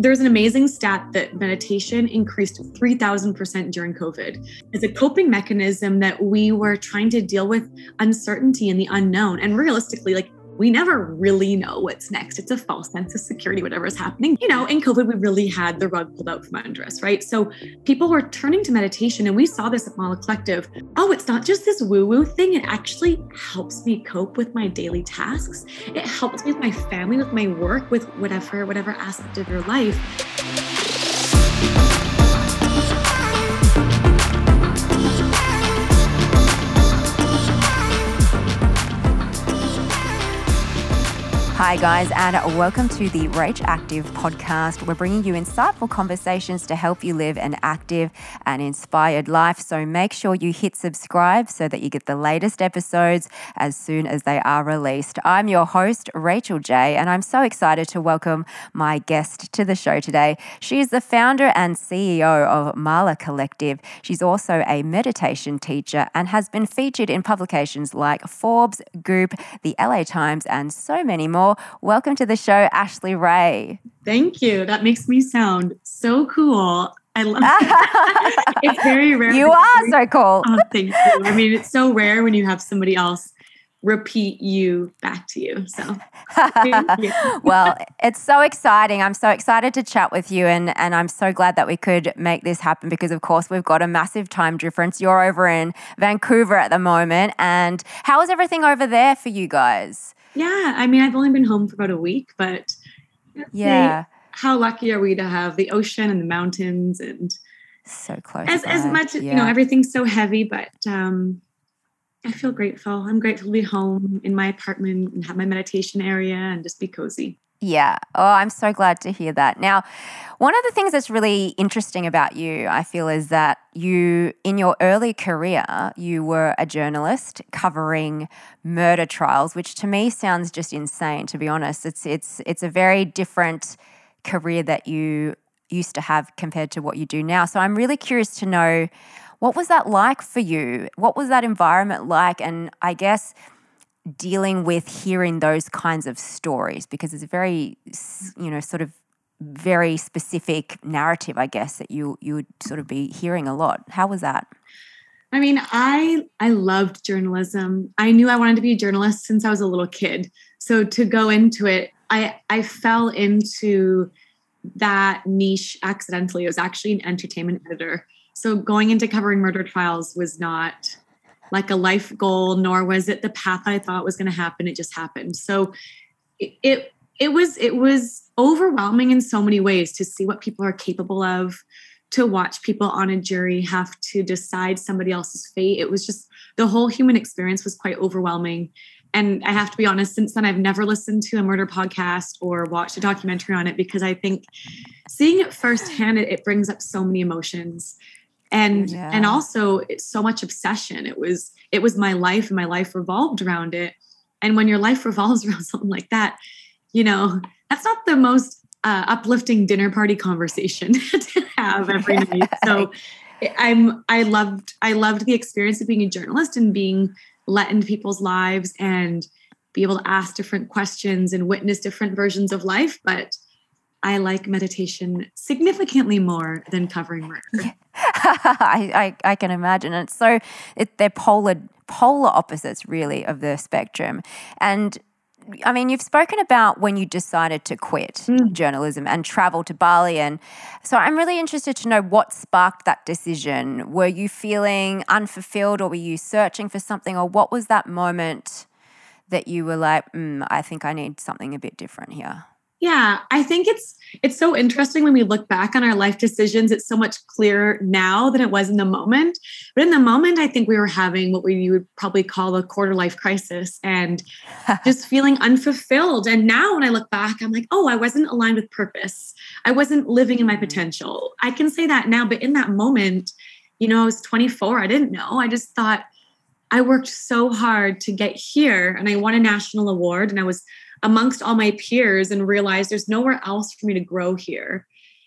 there's an amazing stat that meditation increased 3000% during covid. As a coping mechanism that we were trying to deal with uncertainty and the unknown. And realistically like we never really know what's next. It's a false sense of security, whatever is happening. You know, in COVID, we really had the rug pulled out from under us, right? So people were turning to meditation, and we saw this at Mala Collective. Oh, it's not just this woo woo thing. It actually helps me cope with my daily tasks. It helps me with my family, with my work, with whatever, whatever aspect of your life. Hi, guys, and welcome to the Rach Active podcast. We're bringing you insightful conversations to help you live an active and inspired life. So make sure you hit subscribe so that you get the latest episodes as soon as they are released. I'm your host, Rachel Jay, and I'm so excited to welcome my guest to the show today. She is the founder and CEO of Mala Collective. She's also a meditation teacher and has been featured in publications like Forbes, Goop, the LA Times, and so many more. Welcome to the show, Ashley Wray. Thank you. That makes me sound so cool. I love it. it's very rare. You are so cool. Oh, thank you. I mean, it's so rare when you have somebody else repeat you back to you. So, you. well, it's so exciting. I'm so excited to chat with you, and and I'm so glad that we could make this happen because, of course, we've got a massive time difference. You're over in Vancouver at the moment, and how is everything over there for you guys? Yeah, I mean, I've only been home for about a week, but yeah, how lucky are we to have the ocean and the mountains and so close. As as much yeah. you know, everything's so heavy, but um, I feel grateful. I'm grateful to be home in my apartment and have my meditation area and just be cozy. Yeah. Oh, I'm so glad to hear that. Now, one of the things that's really interesting about you, I feel, is that you, in your early career, you were a journalist covering murder trials, which to me sounds just insane. To be honest, it's it's it's a very different career that you used to have compared to what you do now. So I'm really curious to know what was that like for you. What was that environment like? And I guess dealing with hearing those kinds of stories because it's a very you know sort of very specific narrative i guess that you you would sort of be hearing a lot. How was that? I mean i i loved journalism. I knew i wanted to be a journalist since i was a little kid. So to go into it i i fell into that niche accidentally. I was actually an entertainment editor. So going into covering murder trials was not like a life goal, nor was it the path I thought was going to happen. It just happened. So it, it it was it was overwhelming in so many ways to see what people are capable of to watch people on a jury have to decide somebody else's fate it was just the whole human experience was quite overwhelming and i have to be honest since then i've never listened to a murder podcast or watched a documentary on it because i think seeing it firsthand it, it brings up so many emotions and yeah. and also so much obsession. It was it was my life and my life revolved around it. And when your life revolves around something like that you know that's not the most uh, uplifting dinner party conversation to have every night. So i'm i loved i loved the experience of being a journalist and being let into people's lives and be able to ask different questions and witness different versions of life. But I like meditation significantly more than covering murder. Yeah. I, I, I, can imagine. And so it, they're polar polar opposites really of the spectrum. And I mean, you've spoken about when you decided to quit mm. journalism and travel to Bali. And so I'm really interested to know what sparked that decision. Were you feeling unfulfilled or were you searching for something? Or what was that moment that you were like, mm, I think I need something a bit different here? Yeah, I think it's it's so interesting when we look back on our life decisions. It's so much clearer now than it was in the moment. But in the moment, I think we were having what we you would probably call a quarter life crisis and just feeling unfulfilled. And now when I look back, I'm like, oh, I wasn't aligned with purpose. I wasn't living in my mm-hmm. potential. I can say that now, but in that moment, you know, I was 24. I didn't know. I just thought I worked so hard to get here and I won a national award and I was amongst all my peers and realized there's nowhere else for me to grow here.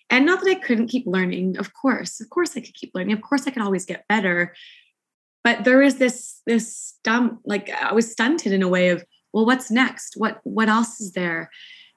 And not that I couldn't keep learning, of course, of course I could keep learning. Of course I could always get better. But there is this this stump, like I was stunted in a way of, well, what's next? What what else is there?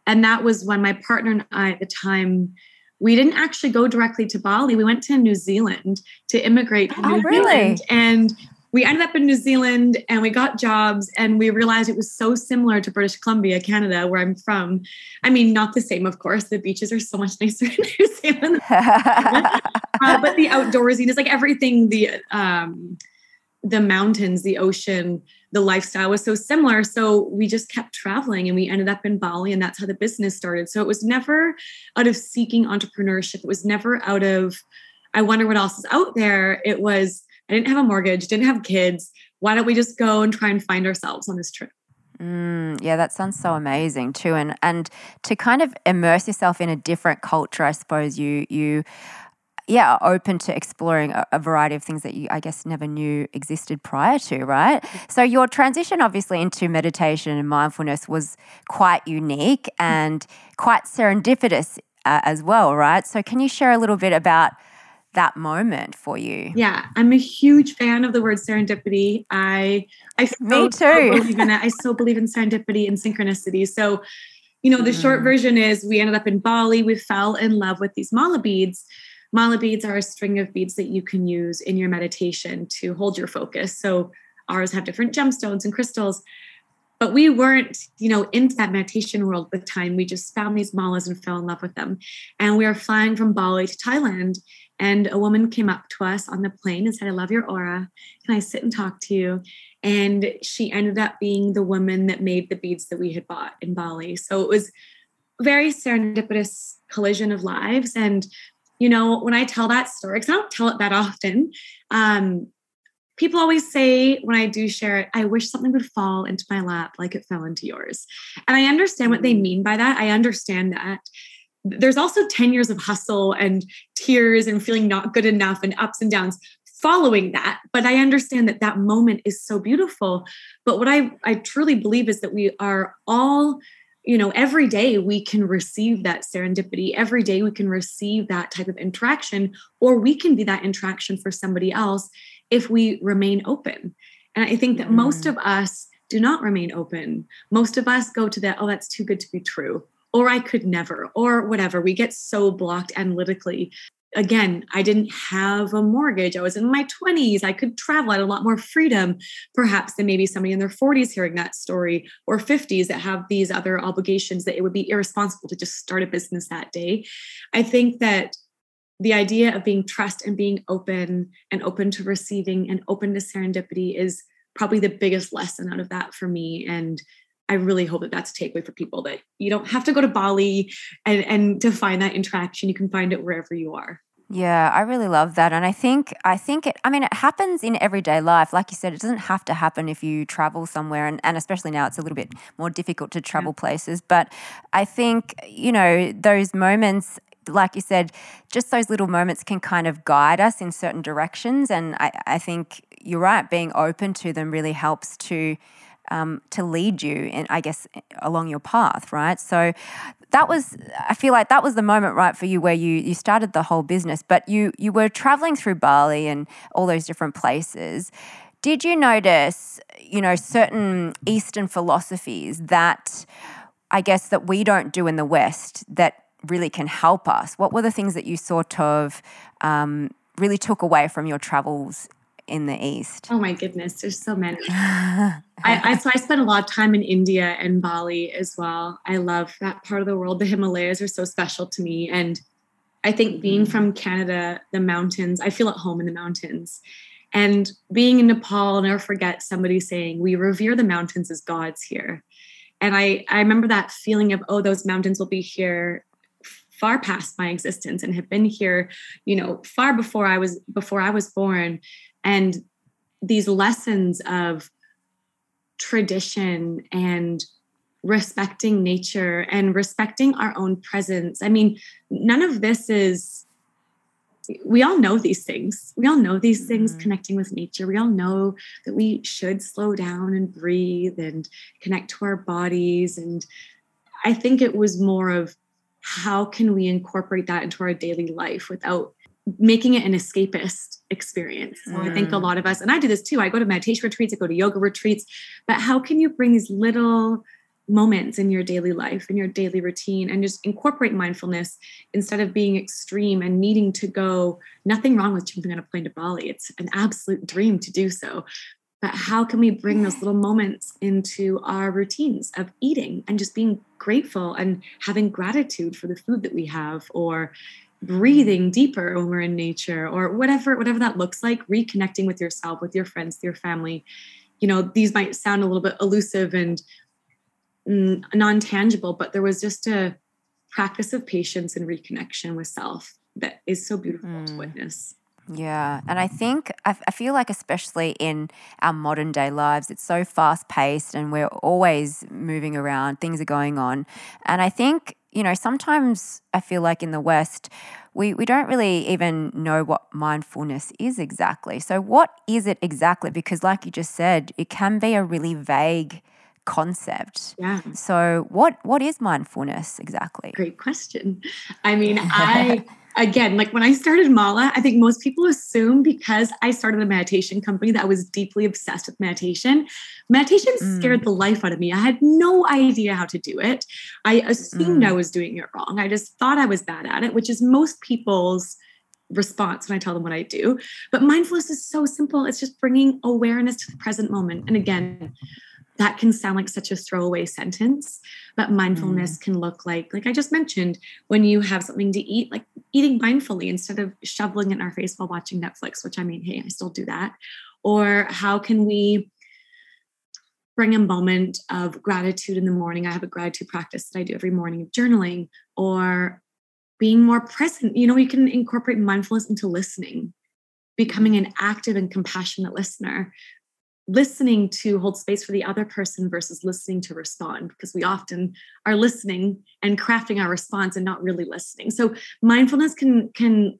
And that was when my partner and I at the time, we didn't actually go directly to Bali. We went to New Zealand to immigrate to Oh, New really? Zealand. And we ended up in New Zealand and we got jobs and we realized it was so similar to British Columbia, Canada, where I'm from. I mean, not the same, of course. The beaches are so much nicer in New Zealand. Uh, but the outdoorsiness, like everything, the um the mountains, the ocean, the lifestyle was so similar. So we just kept traveling and we ended up in Bali and that's how the business started. So it was never out of seeking entrepreneurship. It was never out of, I wonder what else is out there. It was, I didn't have a mortgage, didn't have kids. Why don't we just go and try and find ourselves on this trip? Mm, yeah, that sounds so amazing too, and and to kind of immerse yourself in a different culture. I suppose you you yeah are open to exploring a, a variety of things that you I guess never knew existed prior to, right? So your transition obviously into meditation and mindfulness was quite unique and quite serendipitous uh, as well, right? So can you share a little bit about that moment for you? Yeah, I'm a huge fan of the word serendipity. I I so, Me too. believe in it. I still believe in serendipity and synchronicity. So, you know, the short Mm. version is we ended up in Bali. We fell in love with these mala beads. Mala beads are a string of beads that you can use in your meditation to hold your focus. So ours have different gemstones and crystals. But we weren't, you know, into that meditation world at the time. We just found these malas and fell in love with them. And we are flying from Bali to Thailand. And a woman came up to us on the plane and said, I love your aura. Can I sit and talk to you? And she ended up being the woman that made the beads that we had bought in Bali. So it was very serendipitous collision of lives. And, you know, when I tell that story, because I don't tell it that often, um, people always say when I do share it, I wish something would fall into my lap like it fell into yours. And I understand what they mean by that. I understand that. There's also 10 years of hustle and tears and feeling not good enough and ups and downs following that. But i understand that that moment is so beautiful. But what i i truly believe is that we are all you know every day we can receive that serendipity. Every day we can receive that type of interaction or we can be that interaction for somebody else if we remain open. And i think that most Mm. of us do not remain open. Most of us go to that oh that's too good to be true or i could never or whatever we get so blocked analytically again, I didn't have a mortgage. I was in my 20s. I could travel. I had a lot more freedom, perhaps, than maybe somebody in their 40s hearing that story or 50s that have these other obligations that it would be irresponsible to just start a business that day. I think that the idea of being trust and being open and open to receiving and open to serendipity is probably the biggest lesson out of that for me. And I really hope that that's a takeaway for people that you don't have to go to Bali and, and to find that interaction. You can find it wherever you are. Yeah, I really love that. And I think I think it I mean it happens in everyday life. Like you said, it doesn't have to happen if you travel somewhere and, and especially now it's a little bit more difficult to travel places. But I think, you know, those moments like you said, just those little moments can kind of guide us in certain directions. And I, I think you're right, being open to them really helps to um, to lead you and I guess along your path, right? So that was I feel like that was the moment right for you where you you started the whole business, but you you were traveling through Bali and all those different places. Did you notice, you know, certain Eastern philosophies that I guess that we don't do in the West that really can help us? What were the things that you sort of um, really took away from your travels in the East? Oh my goodness, there's so many. I, I so I spent a lot of time in India and Bali as well. I love that part of the world. The Himalayas are so special to me, and I think being mm. from Canada, the mountains, I feel at home in the mountains. And being in Nepal, I'll never forget somebody saying, "We revere the mountains as gods here." And I I remember that feeling of, "Oh, those mountains will be here." far past my existence and have been here you know far before i was before i was born and these lessons of tradition and respecting nature and respecting our own presence. I mean, none of this is, we all know these things. We all know these things Mhm. connecting with nature. We all know that we should slow down and breathe and connect to our bodies. And I think it was more of how can we incorporate that into our daily life without making it an escapist experience. So I think a Mm. lot of us, and I do this too, I go to meditation retreats, I go to yoga retreats, but how can you bring these little moments in your daily life in your daily routine and just incorporate mindfulness instead of being extreme and needing to go nothing wrong with jumping on a plane to bali it's an absolute dream to do so but how can we bring those little moments into our routines of eating and just being grateful and having gratitude for the food that we have or breathing deeper when we're in nature or whatever whatever that looks like reconnecting with yourself with your friends your family you know these might sound a little bit elusive and non-tangible but there was just a practice of patience and reconnection with self that is so beautiful mm. to witness yeah. And I think, I, I feel like, especially in our modern day lives, it's so fast paced and we're always moving around, things are going on. And I think, you know, sometimes I feel like in the West, we, we don't really even know what mindfulness is exactly. So, what is it exactly? Because, like you just said, it can be a really vague concept. Yeah. So, what what is mindfulness exactly? Great question. I mean, I again, like when I started Mala, I think most people assume because I started a meditation company that I was deeply obsessed with meditation. Meditation mm. scared the life out of me. I had no idea how to do it. I assumed mm. I was doing it wrong. I just thought I was bad at it, which is most people's response when I tell them what I do. But mindfulness is so simple. It's just bringing awareness to the present moment. And again, that can sound like such a throwaway sentence but mindfulness mm. can look like like i just mentioned when you have something to eat like eating mindfully instead of shoveling it in our face while watching netflix which i mean hey i still do that. Or how can we bring a moment of gratitude in the morning? I have a gratitude practice that i do every morning of journaling or being more present. You know you can incorporate mindfulness into listening becoming an active and compassionate listener listening to hold space for the other person versus listening to respond because we often are listening and crafting our response and not really listening. So mindfulness can can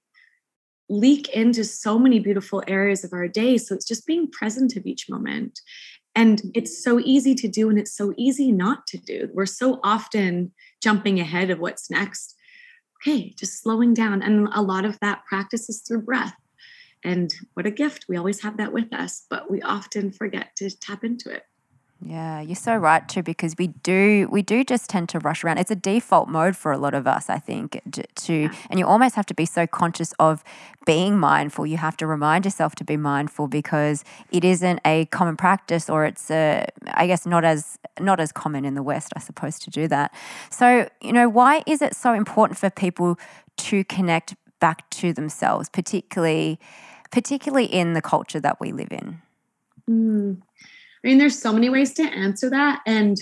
leak into so many beautiful areas of our day. So it's just being present of each moment. And it's so easy to do and it's so easy not to do. We're so often jumping ahead of what's next. Okay just slowing down. And a lot of that practice is through breath and what a gift. We always have that with us, but we often forget to tap into it. Yeah, you're so right too because we do we do just tend to rush around. It's a default mode for a lot of us, I think, to and you almost have to be so conscious of being mindful. You have to remind yourself to be mindful because it isn't a common practice or it's a I guess not as not as common in the West, I suppose, to do that. So, you know, why is it so important for people to connect back to themselves, particularly particularly in the culture that we live in? Mm. I mean, there's so many ways to answer that. And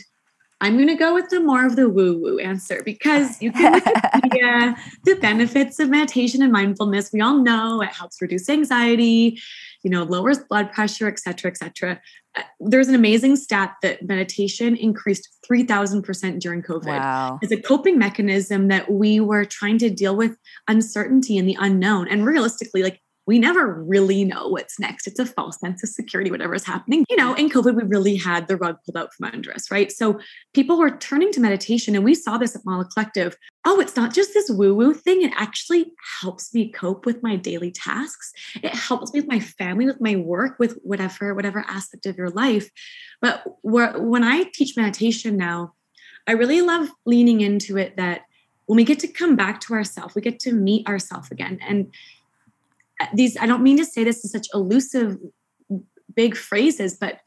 I'm going to go with the more of the woo woo answer because you can look at the, the benefits of meditation and mindfulness. We all know it helps reduce anxiety, you know, lowers blood pressure, et cetera, et cetera. Uh, there's an amazing stat that meditation increased 3000% during COVID. Wow. It's a coping mechanism that we were trying to deal with uncertainty and the unknown. And realistically, like we never really know what's next. It's a false sense of security, whatever is happening. You know, in COVID, we really had the rug pulled out from under us, right? So people were turning to meditation, and we saw this at Mala Collective. Oh, it's not just this woo woo thing. It actually helps me cope with my daily tasks. It helps me with my family, with my work, with whatever, whatever aspect of your life. But when I teach meditation now, I really love leaning into it that when we get to come back to ourselves, we get to meet ourselves again. And these i don't mean to say this in such elusive big phrases but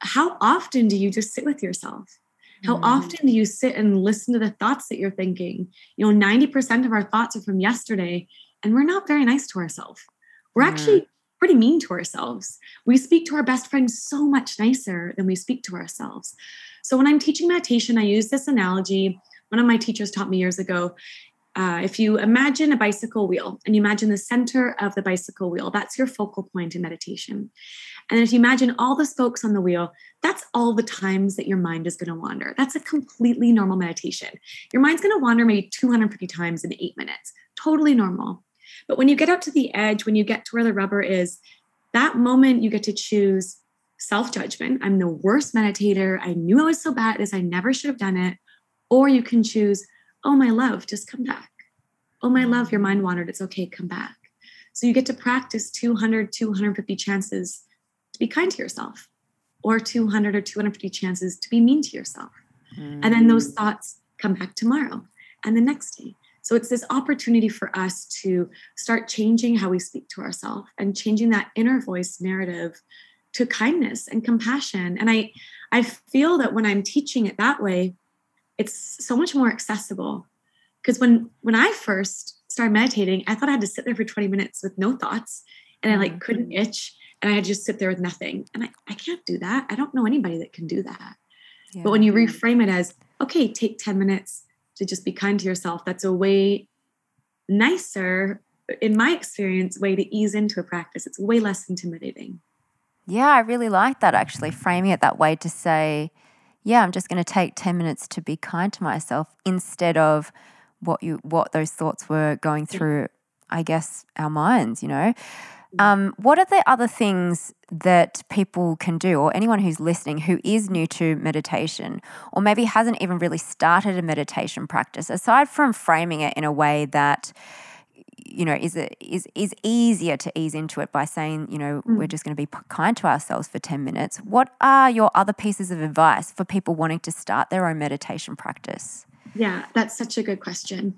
how often do you just sit with yourself? How mm. often do you sit and listen to the thoughts that you're thinking? You know 90% of our thoughts are from yesterday and we're not very nice to ourselves. We're mm. actually pretty mean to ourselves. We speak to our best friend so much nicer than we speak to ourselves. So when i'm teaching meditation i use this analogy. One of my teachers taught me years ago uh, if you imagine a bicycle wheel and you imagine the center of the bicycle wheel, that's your focal point in meditation. And if you imagine all the spokes on the wheel, that's all the times that your mind is going to wander. That's a completely normal meditation. Your mind's going to wander maybe 250 times in eight minutes. Totally normal. But when you get out to the edge, when you get to where the rubber is, that moment you get to choose self judgment. I'm the worst meditator. I knew I was so bad at this. I never should have done it. Or you can choose oh, my love, just come back. Oh, my love, your mind wandered. It's okay, come back. So you get to practice 200, 250 chances to be kind to yourself, or 200 or 250 chances to be mean to yourself. Mm. And then those thoughts come back tomorrow and the next day. So it's this opportunity for us to start changing how we speak to ourselves and changing that inner voice narrative to kindness and compassion. And I I feel that when I'm teaching it that way, it's so much more accessible. Because when when I first started meditating, I thought I had to sit there for 20 minutes with no thoughts and I like mm-hmm. couldn't itch and I had to just sit there with nothing. And I, I can't do that. I don't know anybody that can do that. Yeah. But when you reframe it as, okay, take 10 minutes to just be kind to yourself, that's a way nicer, in my experience, way to ease into a practice. It's way less intimidating. Yeah, I really like that actually, framing it that way to say, yeah, I'm just going to take 10 minutes to be kind to myself instead of what you what those thoughts were going through, I guess, our minds, you know. Um, what are the other things that people can do, or anyone who's listening who is new to meditation, or maybe hasn't even really started a meditation practice, aside from framing it in a way that you know is it is is easier to ease into it by saying you know mm. we're just going to be kind to ourselves for 10 minutes what are your other pieces of advice for people wanting to start their own meditation practice yeah that's such a good question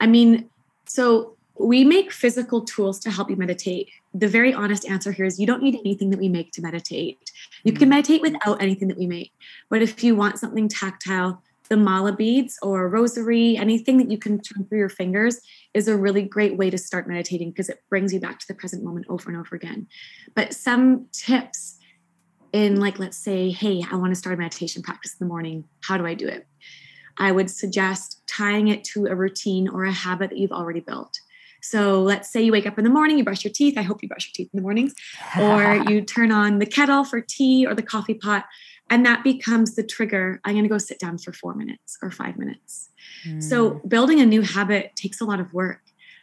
i mean so we make physical tools to help you meditate. The very honest answer here is you don't need anything that we make to meditate. You can mm. meditate without anything that we make. But if you want something tactile, the mala beads or rosary, anything that you can turn through your fingers is a really great way to start meditating because it brings you back to the present moment over and over again. But some tips in, like, let's say, hey, I want to start a meditation practice in the morning. How do I do it? I would suggest tying it to a routine or a habit that you've already built. So let's say you wake up in the morning, you brush your teeth. I hope you brush your teeth in the mornings, or you turn on the kettle for tea or the coffee pot, and that becomes the trigger. I'm going to go sit down for four minutes or five minutes. Mm. So hmm. building a new habit takes a lot of work.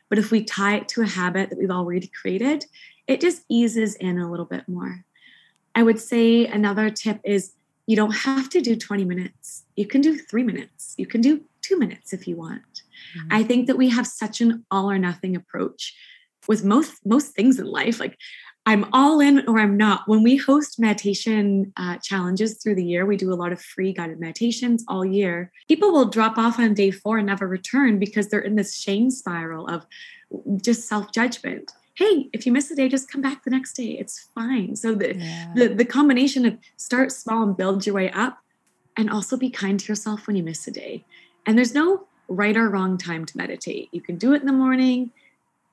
But if we tie it to a habit that we've already created, it just eases in a little bit more. I would say another tip is you don't have to do 20 minutes. You can do three minutes. You can do two minutes if you want. Mm-hmm. I think that we have such an all or nothing approach with most most things in life. Like I'm all in or I'm not. When we host meditation uh, challenges through the year, we do a lot of free guided meditations all year. People will drop off on day four and never return because they're in this shame spiral of just self judgment. Hey, if you miss a day, just come back the next day. It's fine. So the, yeah. the the combination of start small and build your way up, and also be kind to yourself when you miss a day. And there's no right or wrong time to meditate. You can do it in the morning.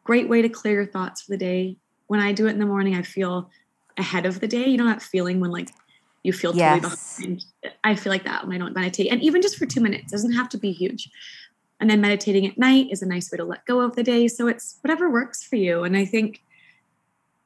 Great way to clear your thoughts for the day. When I do it in the morning, I feel ahead of the day. You know that feeling when like you feel yes. totally behind. I feel like that when I don't meditate. And even just for two minutes, doesn't have to be huge. And then meditating at night is a nice way to let go of the day. So it's whatever works for you. And I think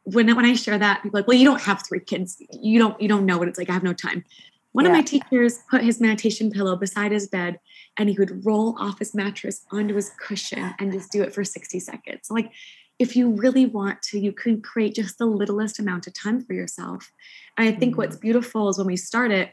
when when I share that, people are like, well, you don't have three kids. You don't you don't know what it's like. I have no time. One yeah. of my teachers put his meditation pillow beside his bed and he would roll off his mattress onto his cushion and just do it for 60 seconds. Like, if you really want to, you can create just the littlest amount of time for yourself. And I think mm-hmm. what's beautiful is when we start it,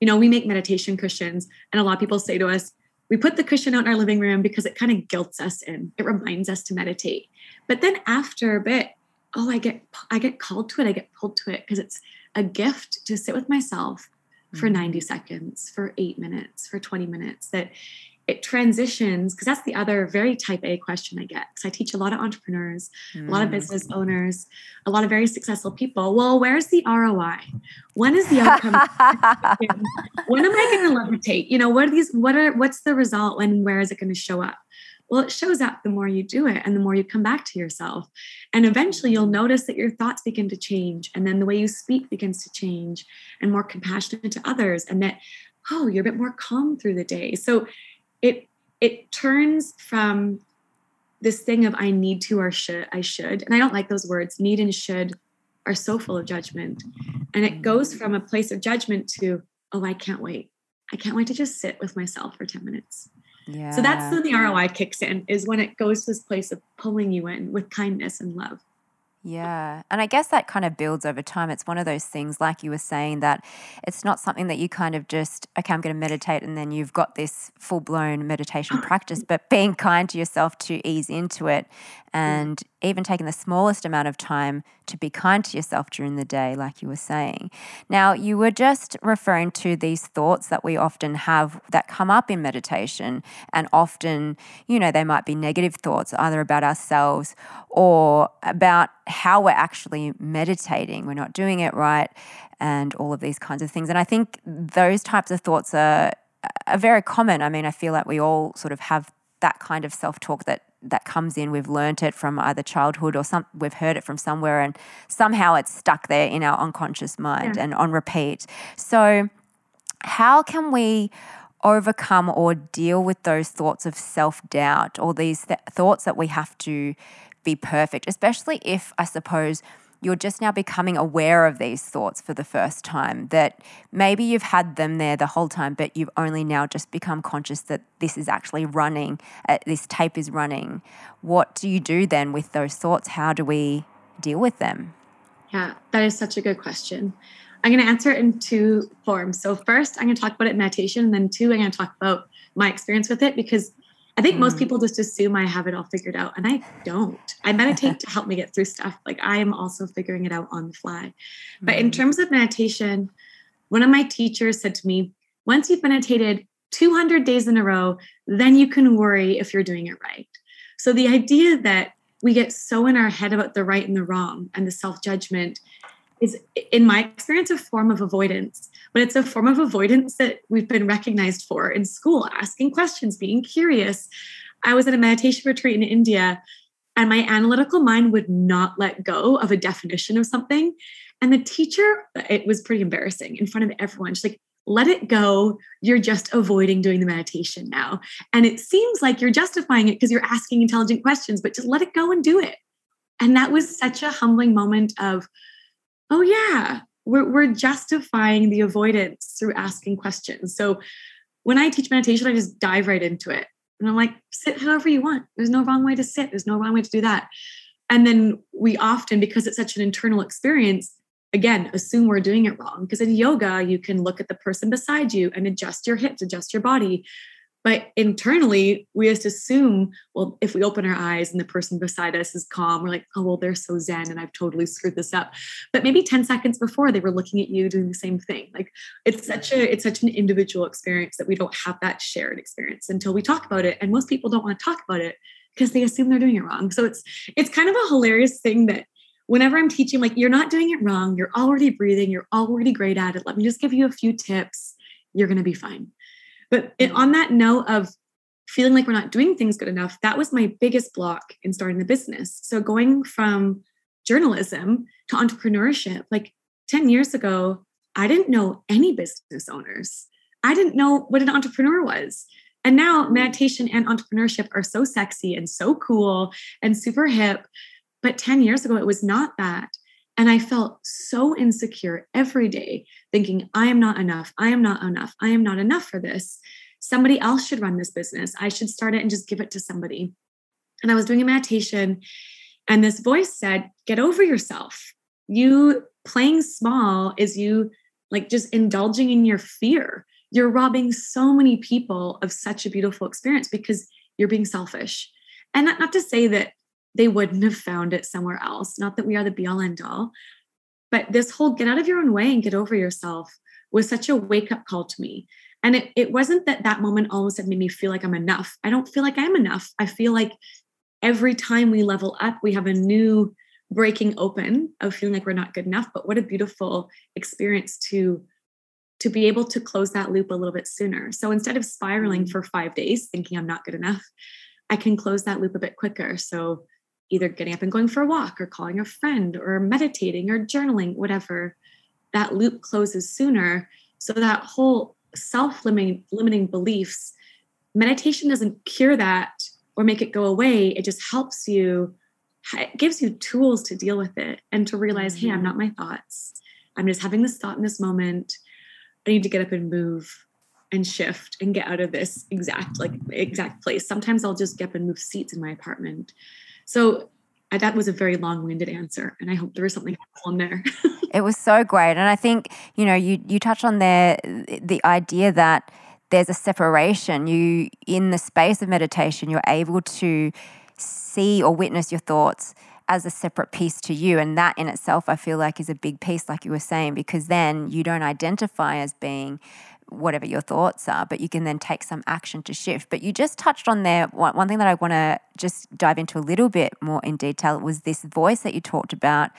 you know, we make meditation cushions, and a lot of people say to us, we put the cushion out in our living room because it kind of guilts us in. It reminds us to meditate. But then after a bit, oh, I get I get called to it. I get pulled to it because it's a gift to sit with myself for mm-hmm. 90 seconds, for eight minutes, for 20 minutes, that it transitions because that's the other very type A question I get. Because I teach a lot of entrepreneurs, mm. a lot of mm. business owners, a lot of very successful people. Well, where's the ROI? When is the outcome? when am I going to levitate? You know, what are these? What are what's the result? When where is it going to show up? Well, it shows up the more you do it and the more you come back to yourself. And eventually you'll notice that your thoughts begin to change. And then the way you speak begins to change and more compassionate to others. And that, oh, you're a bit more calm through the day. So it it turns from this thing of I need to or should, I should. And I don't like those words. Need and should are so full of judgment. And it goes from a place of judgment to, oh, I can't wait. I can't wait to just sit with myself for 10 minutes. Yeah. So that's when the ROI kicks in, is when it goes to this place of pulling you in with kindness and love. Yeah. And I guess that kind of builds over time. It's one of those things, like you were saying, that it's not something that you kind of just, okay, I'm going to meditate and then you've got this full blown meditation practice, but being kind to yourself to ease into it Mm. and even taking the smallest amount of time to be kind to yourself during the day, like you were saying. Now, you were just referring to these thoughts that we often have that come up in meditation, and often, you know, they might be negative thoughts either about ourselves or about how we're actually meditating. We're not doing it right, and all of these kinds of things. And I think those types of thoughts are, are very common. I mean, I feel like we all sort of have that kind of self talk that that comes in. We've learnt it from either childhood or some we've heard it from somewhere, and somehow it's stuck there in our unconscious mind yeah. and on repeat. So, how can we? overcome or deal with those thoughts of self doubt or these th- thoughts that we have to be perfect, especially if I suppose you're just now becoming aware of these thoughts for the first time. That maybe you've had them there the whole time, but you've only now just become conscious that this is actually running, uh, this tape is running. What do you do then with those thoughts? How do we deal with them? Yeah, that is such a good question. I'm going to answer it in two forms. So, first, I'm going to talk about it in meditation, and then two, I'm going to talk about my experience with it because I think mm. most people just assume I have it all figured out, and I don't. I meditate to help me get through stuff. Like I am also figuring it out on the fly. But in mm. terms of meditation, one of my teachers said to me, once you've meditated 200 days in a row, then you can worry if you're doing it right. So the idea that we get so in our head about the right and the wrong and the self judgment is, in my experience, a form of avoidance. But it's a form of avoidance that we've been recognized for in school, asking questions, being curious. I was at a meditation retreat in India, and my analytical mind would not let go of a definition of something. And the teacher, it was pretty embarrassing in front of everyone. She's like, let it go. You're just avoiding doing the meditation now. And it seems like you're justifying it because you're asking intelligent questions, but just let it go and do it. And that was such a humbling moment of, oh yeah, we're, we're justifying the avoidance through asking questions. So when I teach meditation, I just dive right into it. And I'm like, sit however you want. There's no wrong way to sit. There's no wrong way to do that. And then we often, because it's such an internal experience, again, assume we're doing it wrong. Because in yoga, you can look at the person beside you and adjust your hips, adjust your body. But internally, we just assume, well, if we open our eyes and the person beside us is calm, we're like, oh, well, they're so zen and I've totally screwed this up. But maybe 10 seconds before they were looking at you doing the same thing. Like it's such a it's such an individual experience that we don't have that shared experience until we talk about it. And most people don't want to talk about it because they assume they're doing it wrong. So it's it's kind of a hilarious thing that whenever I'm teaching, like you're not doing it wrong, you're already breathing, you're already great at it. Let me just give you a few tips. You're gonna be fine but it, mm. on that note of feeling like we're not doing things good enough, that was my biggest block in starting the business. So going from journalism to entrepreneurship, like 10 years ago, I didn't know any business owners. I didn't know what an entrepreneur was. And now mm. meditation and entrepreneurship are so sexy and so cool and super hip. But 10 years ago, it was not that. And I felt so insecure every day, thinking, I am not enough. I am not enough. I am not enough for this. Somebody else should run this business. I should start it and just give it to somebody. And I was doing a meditation, and this voice said, Get over yourself. You playing small is you like just indulging in your fear. You're robbing so many people of such a beautiful experience because you're being selfish. And not, not to say that they wouldn't have found it somewhere else. Not that we are the be all end all, but this whole get out of your own way and get over yourself was such a wake up call to me. And it, it wasn't that that moment all of a sudden made me feel like I'm enough. I don't feel like I'm enough. I feel like every time we level up, we have a new breaking open of feeling like we're not good enough. But what a beautiful experience to to be able to close that loop a little bit sooner. So instead of spiraling mm. for five days thinking I'm not good enough, I can close that loop a bit quicker. So either getting up and going for a walk or calling a friend or meditating or journaling, whatever, that loop closes sooner. So that whole self-limiting limiting beliefs, meditation doesn't cure that or make it go away. It just helps you, it gives you tools to deal with it and to realize, mm-hmm. hey, I'm mm-hmm. not my thoughts. I'm just having this thought in this moment. I need to get up and move and shift and get out of this exact like exact place. Sometimes I'll just get up and move seats in my apartment. So that was a very long-winded answer and i hope there was something in there it was so great and i think you know you you touch on there the idea that there's a separation you in the space of meditation you're able to see or witness your thoughts as a separate piece to you. And that in itself, I feel like, is a big piece, like you were saying, because then you don't identify as being whatever your thoughts are, but you can then take some action to shift. But you just touched on there one, one thing that I want to just dive into a little bit more in detail was this voice that you talked about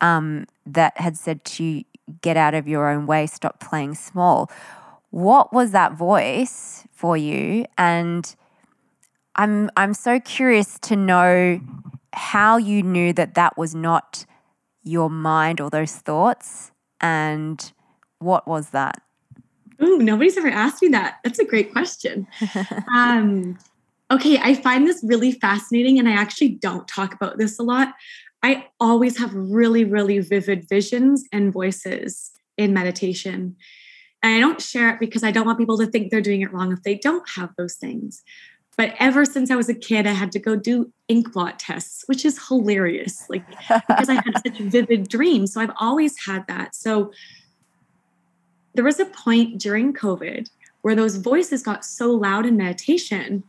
um, that had said to get out of your own way, stop playing small. What was that voice for you? And I'm I'm so curious to know how you knew that that was not your mind or those thoughts and what was that Ooh, nobody's ever asked me that. That's a great question. um, okay, I find this really fascinating, and I actually don't talk about this a lot. I always have really, really vivid visions and voices in meditation. And I don't share it because I don't want people to think they're doing it wrong if they don't have those things. But ever since I was a kid, I had to go do ink blot tests, which is hilarious, like because I had such vivid dreams. So I've always had that. So there was a point during COVID where those voices got so loud in meditation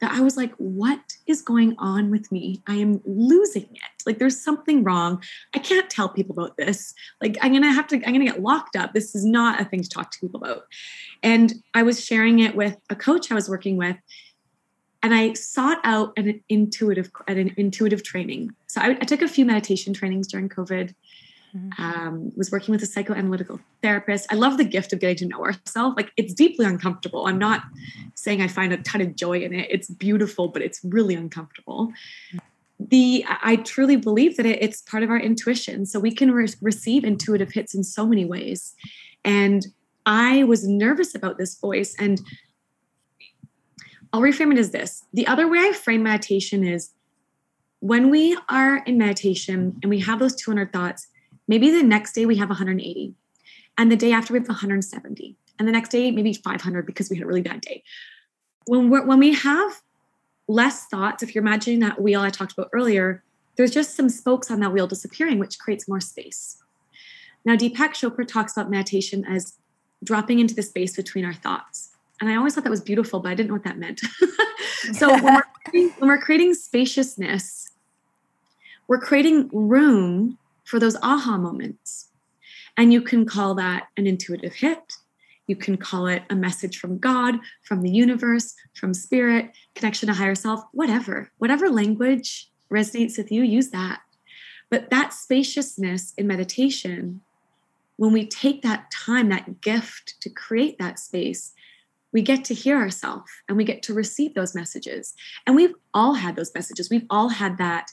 that I was like, what is going on with me? I am losing it. Like there's something wrong. I can't tell people about this. Like I'm going to have to, I'm going to get locked up. This is not a thing to talk to people about. And I was sharing it with a coach I was working with and I sought out an intuitive an intuitive training. So I, I, took a few meditation trainings during COVID. Mm-hmm. Um, was working with a psychoanalytical therapist. I love the gift of getting to know ourselves. Like it's deeply uncomfortable. I'm not saying I find a ton of joy in it. It's beautiful, but it's really uncomfortable. The I truly believe that it, it's part of our intuition. So we can re- receive intuitive hits in so many ways. And I was nervous about this voice and I'll reframe it as this. The other way I frame meditation is when we are in meditation and we have those 200 thoughts, maybe the next day we have 180, and the day after we have 170, and the next day maybe 500 because we had a really bad day. When when we have less thoughts, if you're imagining that wheel I talked about earlier, there's just some spokes on that wheel disappearing, which creates more space. Now, Deepak Chopra talks about meditation as dropping into the space between our thoughts. And I always thought that was beautiful, but I didn't know what that meant. so when we're, creating, when we're creating spaciousness, we're creating room for those aha moments. And you can call that an intuitive hit. You can call it a message from God, from the universe, from spirit, connection to higher self, whatever. Whatever language resonates with you, use that. But that spaciousness in meditation, when we take that time, that gift to create that space, we get to hear ourselves and we get to receive those messages. And we've all had those messages. We've all had that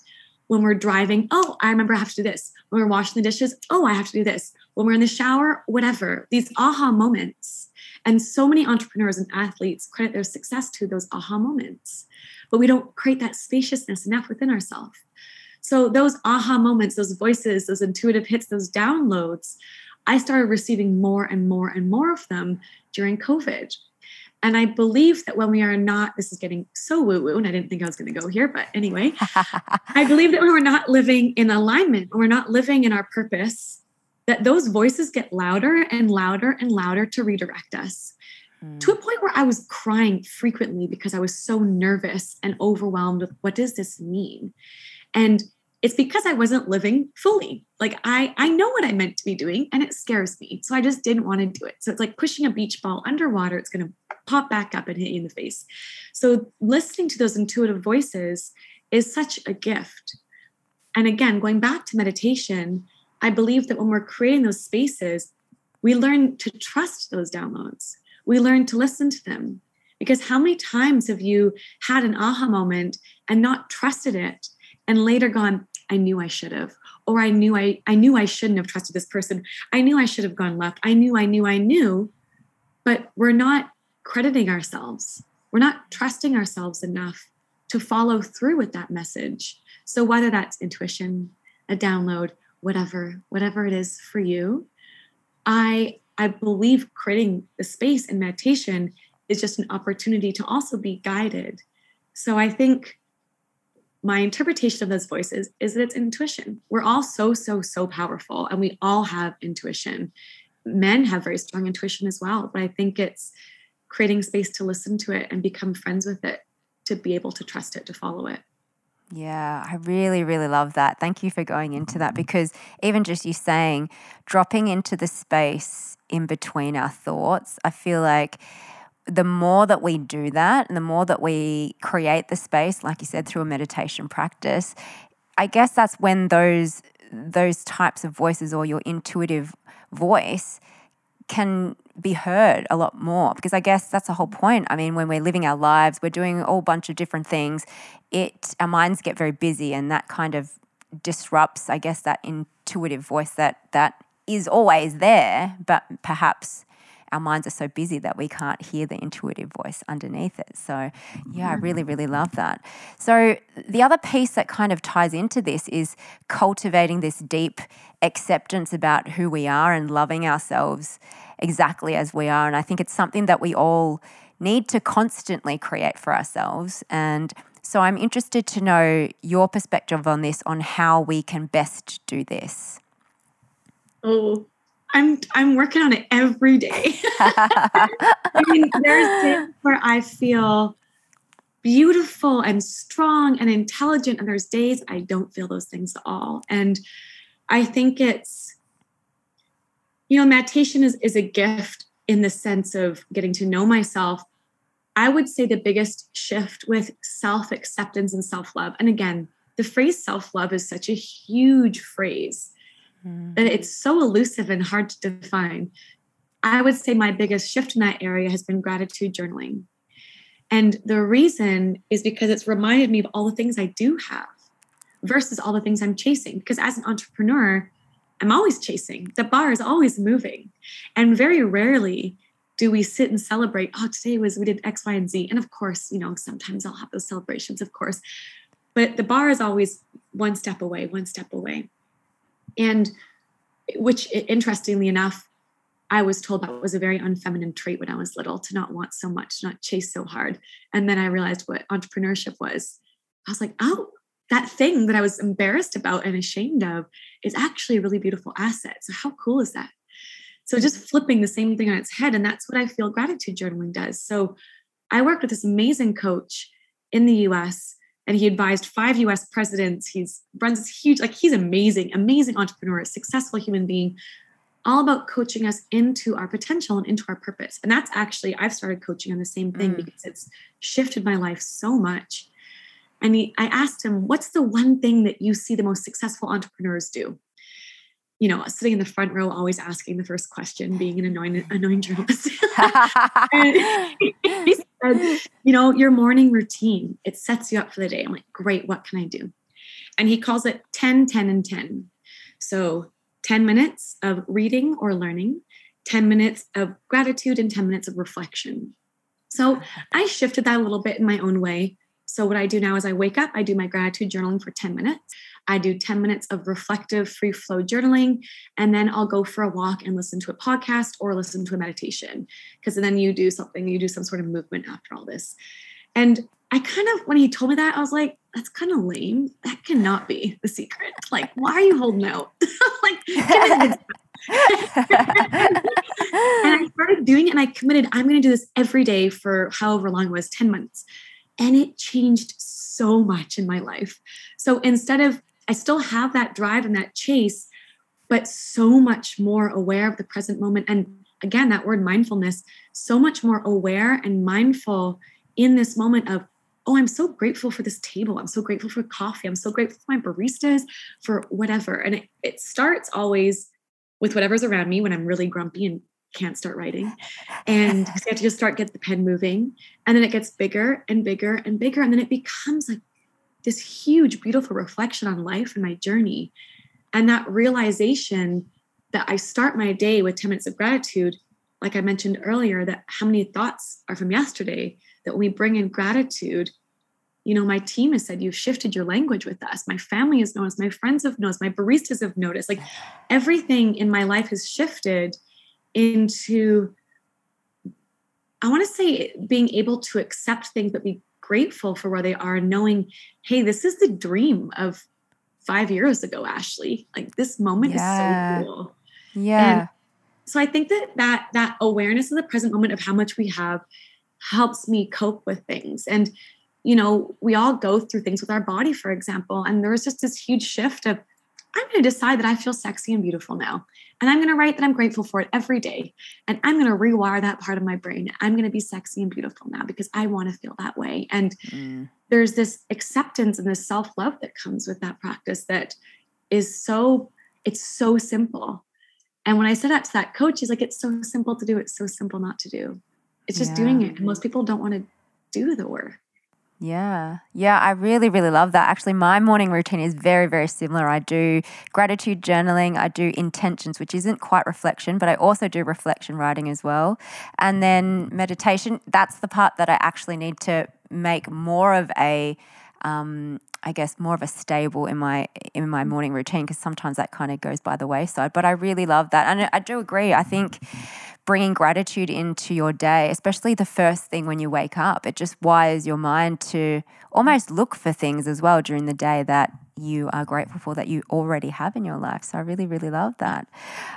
when we're driving. Oh, I remember I have to do this. When we're washing the dishes, oh, I have to do this. When we're in the shower, whatever. These aha moments. And so many entrepreneurs and athletes credit their success to those aha moments. But we don't create that spaciousness enough within ourselves. So those aha moments, those voices, those intuitive hits, those downloads, I started receiving more and more and more of them during COVID and I believe that when we are not, this is getting so woo woo, and I didn't think I was going to go here, but anyway, I believe that when we're not living in alignment, when we're not living in our purpose, that those voices get louder and louder and louder to redirect us mm. to a point where I was crying frequently because I was so nervous and overwhelmed with what does this mean? And it's because I wasn't living fully. Like I I know what I meant to be doing and it scares me. So I just didn't want to do it. So it's like pushing a beach ball underwater, it's going to pop back up and hit you in the face. So listening to those intuitive voices is such a gift. And again, going back to meditation, I believe that when we're creating those spaces, we learn to trust those downloads. We learn to listen to them. Because how many times have you had an aha moment and not trusted it and later gone i knew i should have or i knew i i knew i shouldn't have trusted this person. I knew i should have gone left. I knew i knew i knew. But we're not crediting ourselves. We're not trusting ourselves enough to follow through with that message. So whether that's intuition a download whatever whatever it is for you i i believe creating the space in meditation is just an opportunity to also be guided. So i think my interpretation of those voices is that it's intuition. We're all so, so, so powerful and we all have intuition. Men have very strong intuition as well, but I think it's creating space to listen to it and become friends with it to be able to trust it, to follow it. Yeah, I really, really love that. Thank you for going into that because even just you saying dropping into the space in between our thoughts, I feel like the more that we do that and the more that we create the space, like you said, through a meditation practice, I guess that's when those those types of voices or your intuitive voice can be heard a lot more because I guess that's the whole point. I mean, when we're living our lives, we're doing a whole bunch of different things. It our minds get very busy, and that kind of disrupts, I guess, that intuitive voice that that is always there, but perhaps our minds are so busy that we can't hear the intuitive voice underneath it. So, yeah, I really, mm. really love that. So, the other piece that kind of ties into this is cultivating this deep acceptance about who we are and loving ourselves exactly as we are. And I think it's something that we all need to constantly create for ourselves. And so, I'm interested to know your perspective on this, on how we can best do this. Oh, I'm I'm working on it every day. I mean, there's days where I feel beautiful and strong and intelligent, and there's days I don't feel those things at all. And I think it's, you know, meditation is is a gift in the sense of getting to know myself. I would say the biggest shift with self acceptance and self love. And again, the phrase self love is such a huge phrase mm-hmm. that it's so elusive and hard to define. I would say my biggest shift in that area has been gratitude journaling. And the reason is because it's reminded me of all the things I do have versus all the things I'm chasing. Because as an entrepreneur, I'm always chasing. The bar is always moving. And very rarely do we sit and celebrate, oh, today was we did X, Y, and Z. And of course, you know, sometimes I'll have those celebrations, of course. But the bar is always one step away, one step away. And which, interestingly enough, I was told that was a very unfeminine trait when I was little to not want so much, not chase so hard. And then I realized what entrepreneurship was. I was like, oh, that thing that I was embarrassed about and ashamed of is actually a really beautiful asset. So, how cool is that? So, just flipping the same thing on its head. And that's what I feel gratitude journaling does. So, I worked with this amazing coach in the US and he advised five US presidents. He's runs this huge, like he's amazing, amazing entrepreneur, successful human being, all about coaching us into our potential and into our purpose. And that's actually, I've started coaching on the same thing mm. because it's shifted my life so much. And he, I asked him, what's the one thing that you see the most successful entrepreneurs do? you know, sitting in the front row, always asking the first question, being an annoying, annoying journalist. he said, you know, your morning routine, it sets you up for the day. I'm like, great, what can I do? And he calls it 10, 10, and 10. So 10 minutes of reading or learning, 10 minutes of gratitude, and 10 minutes of reflection. So I shifted that a little bit in my own way. So what I do now is I wake up, I do my gratitude journaling for 10 minutes. I do 10 minutes of reflective free flow journaling, and then I'll go for a walk and listen to a podcast or listen to a meditation. Because then you do something, you do some sort of movement after all this. And I kind of, when he told me that, I was like, that's kind of lame. That cannot be the secret. Like, why are you holding out? like, and I started doing it and I committed, I'm going to do this every day for however long it was 10 months. And it changed so much in my life. So instead of I still have that drive and that chase, but so much more aware of the present moment. And again, that word mindfulness, so much more aware and mindful in this moment of, oh, I'm so grateful for this table. I'm so grateful for coffee. I'm so grateful for my baristas, for whatever. And it, it starts always with whatever's around me when I'm really grumpy and can't start writing. And I have to just start get the pen moving. And then it gets bigger and bigger and bigger. And then it becomes like this huge, beautiful reflection on life and my journey. And that realization that I start my day with 10 minutes of gratitude, like I mentioned earlier, that how many thoughts are from yesterday, that when we bring in gratitude, you know, my team has said, you've shifted your language with us. My family has noticed, my friends have noticed, my baristas have noticed. Like everything in my life has shifted into, I want to say, being able to accept things, but be grateful for where they are, knowing, hey, this is the dream of five years ago, Ashley. Like this moment yeah. is so cool. Yeah. And so I think that that that awareness of the present moment of how much we have helps me cope with things. And you know, we all go through things with our body, for example. And there was just this huge shift of, I'm going to decide that I feel sexy and beautiful now. And I'm going to write that I'm grateful for it every day. And I'm going to rewire that part of my brain. I'm going to be sexy and beautiful now because I want to feel that way. And mm. there's this acceptance and this self love that comes with that practice that is so, it's so simple. And when I said that to that coach, he's like, it's so simple to do. It's so simple not to do. It's just yeah. doing it. And most people don't want to do the work. Yeah. Yeah, I really, really love that. Actually, my morning routine is very, very similar. I do gratitude journaling, I do intentions, which isn't quite reflection, but I also do reflection writing as well. And then meditation, that's the part that I actually need to make more of a um, I guess more of a stable in my in my morning routine because sometimes that kind of goes by the wayside. But I really love that, and I do agree. I think bringing gratitude into your day, especially the first thing when you wake up. It just wires your mind to almost look for things as well during the day that you are grateful for that you already have in your life. So I really, really love that.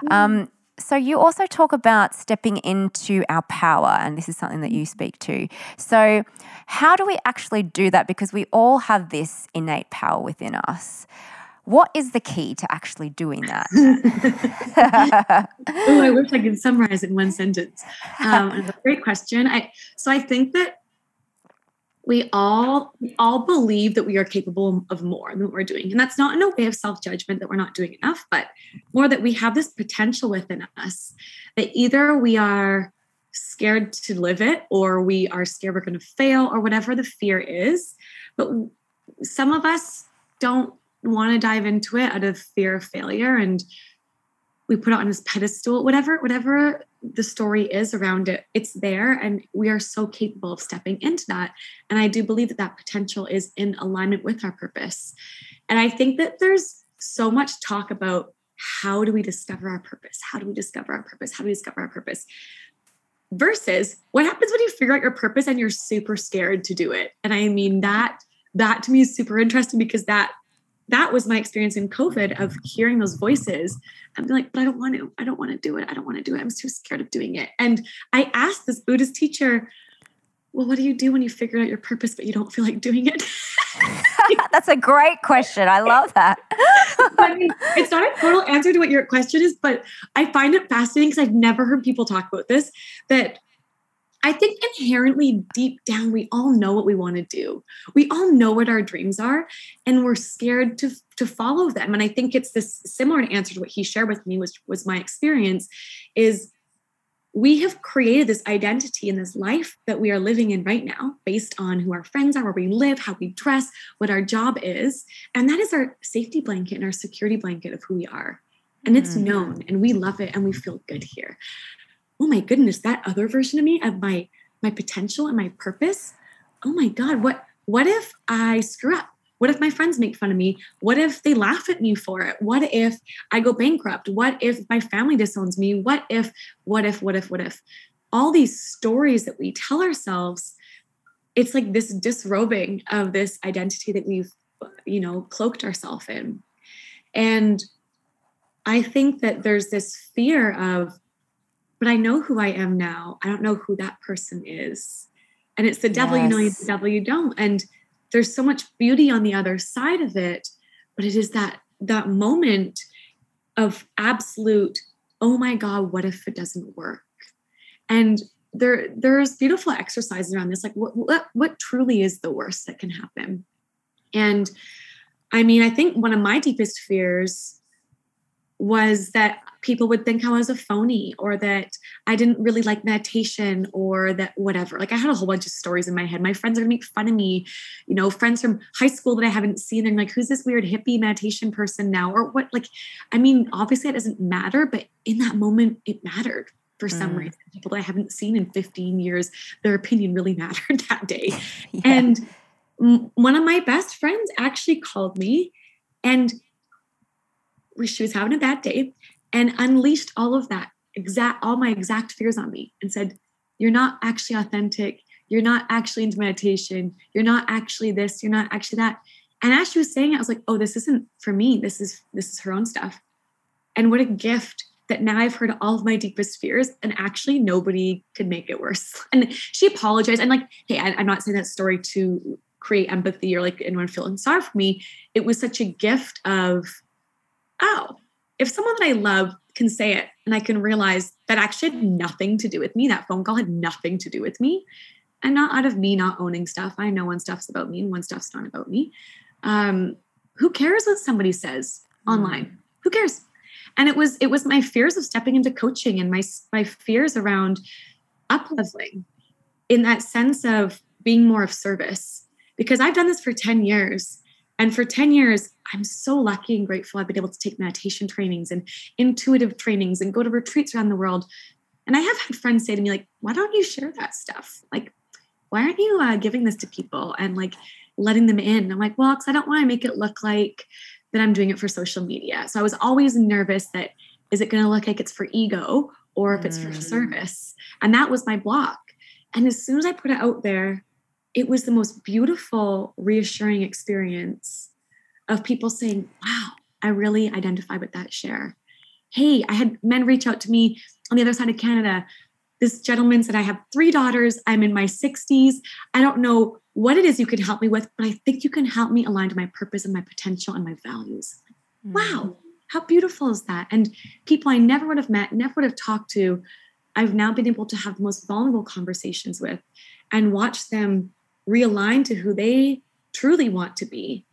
Mm. Um, so you also talk about stepping into our power, and this is something that you speak to. So, how do we actually do that? Because we all have this innate power within us. What is the key to actually doing that? oh, I wish I could summarize it in one sentence. Um, great question. I so I think that we all we all believe that we are capable of more than what we're doing, and that's not in a way of self judgment that we're not doing enough, but more that we have this potential within us that either we are scared to live it or we are scared we're going to fail or whatever the fear is. But some of us don't want to dive into it out of fear of failure and we put it on this pedestal whatever whatever the story is around it it's there and we are so capable of stepping into that. And i do believe that that potential is in alignment with our purpose. And i think that there's so much talk about how do we discover our purpose? How do we discover our purpose? How do we discover our purpose? Versus what happens when you figure out your purpose and you're super scared to do it? And i mean that that to me is super interesting because that that was my experience in COVID of hearing those voices I'm like, but I don't want to, I don't want to do it. I don't want to do it. I'm too scared of doing it. And I asked this Buddhist teacher, well, what do you do when you figure out your purpose, but you don't feel like doing it? That's a great question. I love that. I mean, it's not a total answer to what your question is, but I find it fascinating because I've never heard people talk about this that I think inherently deep down, we all know what we want to do. We all know what our dreams are, and we're scared to, to follow them. And I think it's this similar answer to what he shared with me, which was my experience, is we have created this identity in this life that we are living in right now based on who our friends are, where we live, how we dress, what our job is. And that is our safety blanket and our security blanket of who we are. And it's mm-hmm. known and we love it and we feel good here oh my goodness, that other version of me, of my my potential and my purpose. Oh my God, what what if I screw up? What if my friends make fun of me? What if they laugh at me for it? What if I go bankrupt? What if my family disowns me? What if, what if, what if, what if? All these stories that we tell ourselves, it's like this disrobing of this identity that we've, you know, cloaked ourselves in. And I think that there's this fear of but I know who I am now. I don't know who that person is. And it's the devil yes. you know, you the devil you don't. And there's so much beauty on the other side of it, but it is that that moment of absolute, oh my God, what if it doesn't work? And there there's beautiful exercises around this. Like what what what truly is the worst that can happen? And I mean, I think one of my deepest fears was that people would think I was a phony or that I didn't really like meditation or that whatever. Like I had a whole bunch of stories in my head. My friends are gonna make fun of me, you know, friends from high school that I haven't seen. They're like, who's this weird hippie meditation person now? Or what? Like, I mean, obviously it doesn't matter, but in that moment, it mattered for some mm. reason. People that I haven't seen in 15 years, their opinion really mattered that day. yeah. And one of my best friends actually called me and she was having a bad day and unleashed all of that exact all my exact fears on me and said you're not actually authentic you're not actually into meditation you're not actually this you're not actually that and as she was saying it i was like oh this isn't for me this is this is her own stuff and what a gift that now I've heard all of my deepest fears and actually nobody could make it worse. And she apologized. And like, hey, I, am not saying that story to create empathy or like anyone feeling sorry for me. It was such a gift of, oh, if someone that I love can say it and I can realize that actually had nothing to do with me, that phone call had nothing to do with me, and not out of me not owning stuff. I know when stuff's about me and when stuff's not about me. Um, who cares what somebody says online? Mm. Who cares? And it was it was my fears of stepping into coaching and my my fears around upleveling in that sense of being more of service because I've done this for 10 years and for 10 years I'm so lucky and grateful I've been able to take meditation trainings and intuitive trainings and go to retreats around the world and I have had friends say to me like why don't you share that stuff like why aren't you uh, giving this to people and like letting them in. I'm like, well, because I don't want to make it look like that I'm doing it for social media. So I was always nervous that is it going to look like it's for ego or if it's for mm. service? And that was my block. And as soon as I put it out there, it was the most beautiful, reassuring experience of people saying, wow, I really identify with that share. Hey, I had men reach out to me on the other side of Canada this gentleman said, I have three daughters. I'm in my 60s. I don't know what it is you can help me with, but I think you can help me align to my purpose and my potential and my values. Mm. Wow, how beautiful is that? And people I never would have met, never would have talked to, I've now been able to have the most vulnerable conversations with and watch them realign to who they truly want to be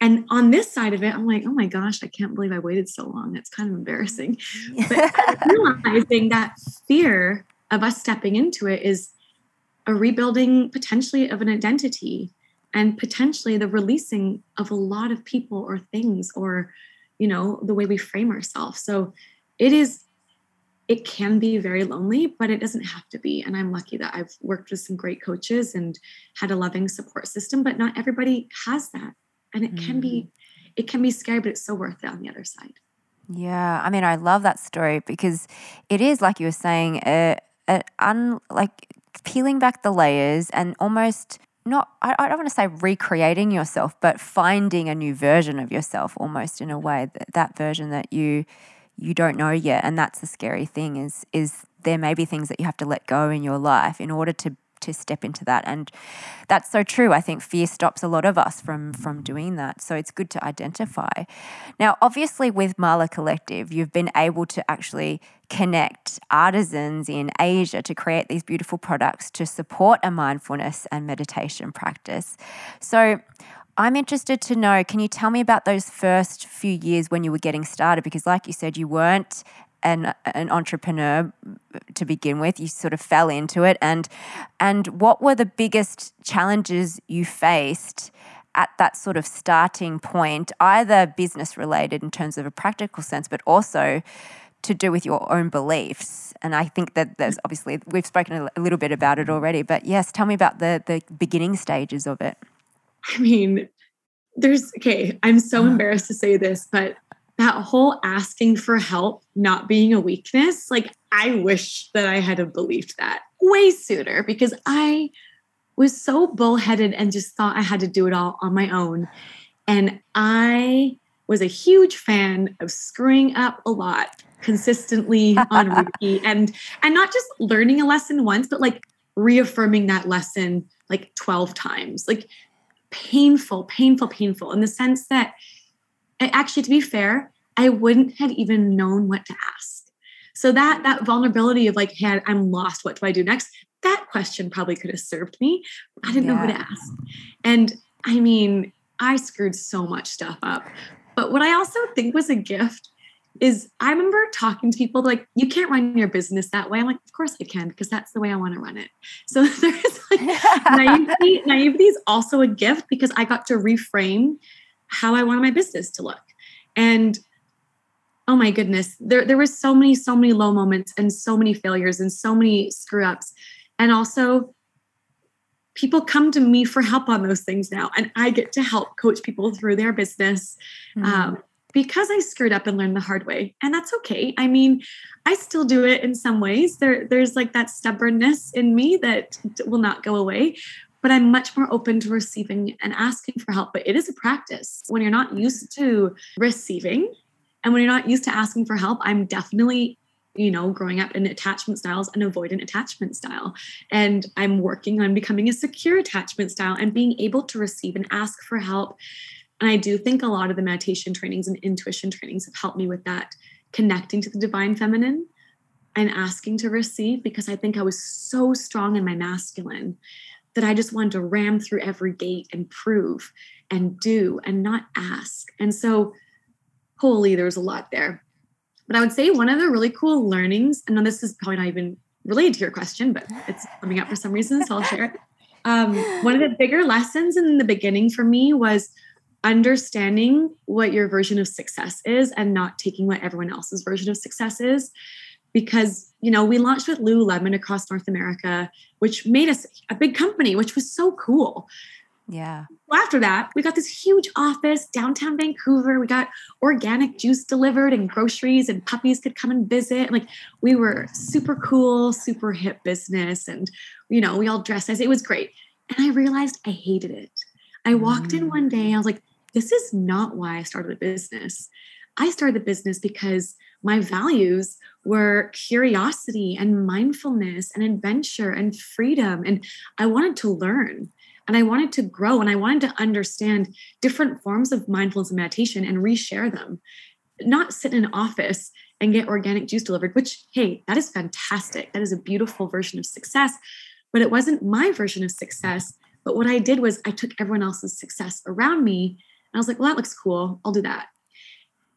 and on this side of it, I'm like, oh my gosh, I can't believe I waited so long. It's kind of embarrassing. but realizing that fear of us stepping into it is a rebuilding potentially of an identity and potentially the releasing of a lot of people or things or you know the way we frame ourselves so it is it can be very lonely but it doesn't have to be and i'm lucky that i've worked with some great coaches and had a loving support system but not everybody has that and it mm. can be mm. it can be scary but it's so worth it on the other side yeah i mean i love that story because it is like you were saying a, a un, like peeling back the layers and almost not I, I don't want to say recreating yourself but finding a new version of yourself almost in a way that, that version that you you don't know yet and that's the scary thing is is there may be things that you have to let go in your life in order to to step into that and that's so true. I think fear stops a lot of us from from doing that so it's good to identify. Now obviously with mala collective you've been able to actually connect artisans in asia to create these beautiful products to support a mindfulness and meditation practice. So I'm interested to know can you tell me about those first few years when you were getting started? Because, like you said, you weren't an an entrepreneur to begin with. You sort of fell into it, and and what were the biggest challenges you faced? At that sort of starting point, either business related in terms of a practical sense, but also to do with your own beliefs. And I think that there's obviously, we've spoken a little bit about it already, but yes, tell me about the, the beginning stages of it. I mean, there's, okay, I'm so embarrassed to say this, but that whole asking for help not being a weakness, like I wish that I had have believed that way sooner because I was so bullheaded and just thought I had to do it all on my own. And I was a huge fan of screwing up a lot consistently on repeat and and not just learning a lesson once but like reaffirming that lesson like 12 times like painful painful painful in the sense that eh, actually to be fair i wouldn't have even known what to ask. So that that vulnerability of like hey i'm lost what do i do next? That question probably could have served me. I didn't yeah. know who to ask. And i mean i screwed so much stuff up. But what i also think was a gift is I remember talking to people like, you can't run your business that way. I'm like, of course I can, because that's the way I want to run it. So there's like naivety, naivety is also a gift because I got to reframe how I wanted my business to look. And oh my goodness, there there was so many, so many low moments and so many failures and so many screw ups. And also people come to me for help on those things now. And I get to help coach people through their business. Mm-hmm. Um, because I screwed up and learned the hard way. And that's okay. I mean, I still do it in some ways. There, there's like that stubbornness in me that will not go away but I'm much more open to receiving and asking for help. But it is a practice when you're not used to receiving and when you're not used to asking for help. I'm definitely you know, growing up in attachment styles, and avoidant attachment style. And I'm working on becoming a secure attachment style and being able to receive and ask for help. And I do think a lot of the meditation trainings and intuition trainings have helped me with that, connecting to the divine feminine and asking to receive because I think I was so strong in my masculine that I just wanted to ram through every gate and prove and do and not ask. And so, holy, there's a lot there. But I would say one of the really cool learnings, and this is probably not even related to your question, but it's coming up for some reason, so I'll share it. Um, one of the bigger lessons in the beginning for me was understanding what your version of success is and not taking what everyone else's version of success is. Because you know we launched with lululemon across north america which made us a big company which was so cool. Yeah. After that we got this huge office downtown vancouver. We got organic juice delivered and groceries and puppies could come and visit. Like we were super cool super hip business and you know we all dressed as it was great. And i realized i hated it i walked mm. in one day i was like this is not why i started a business i started the business because my values were curiosity and mindfulness and adventure and freedom. And I wanted to learn and I wanted to grow and I wanted to understand different forms of mindfulness and meditation and reshare them, not sit in an office and get organic juice delivered, which, hey, that is fantastic. That is a beautiful version of success. But it wasn't my version of success. But what I did was I took everyone else's success around me and I was like, well, that looks cool. I'll do that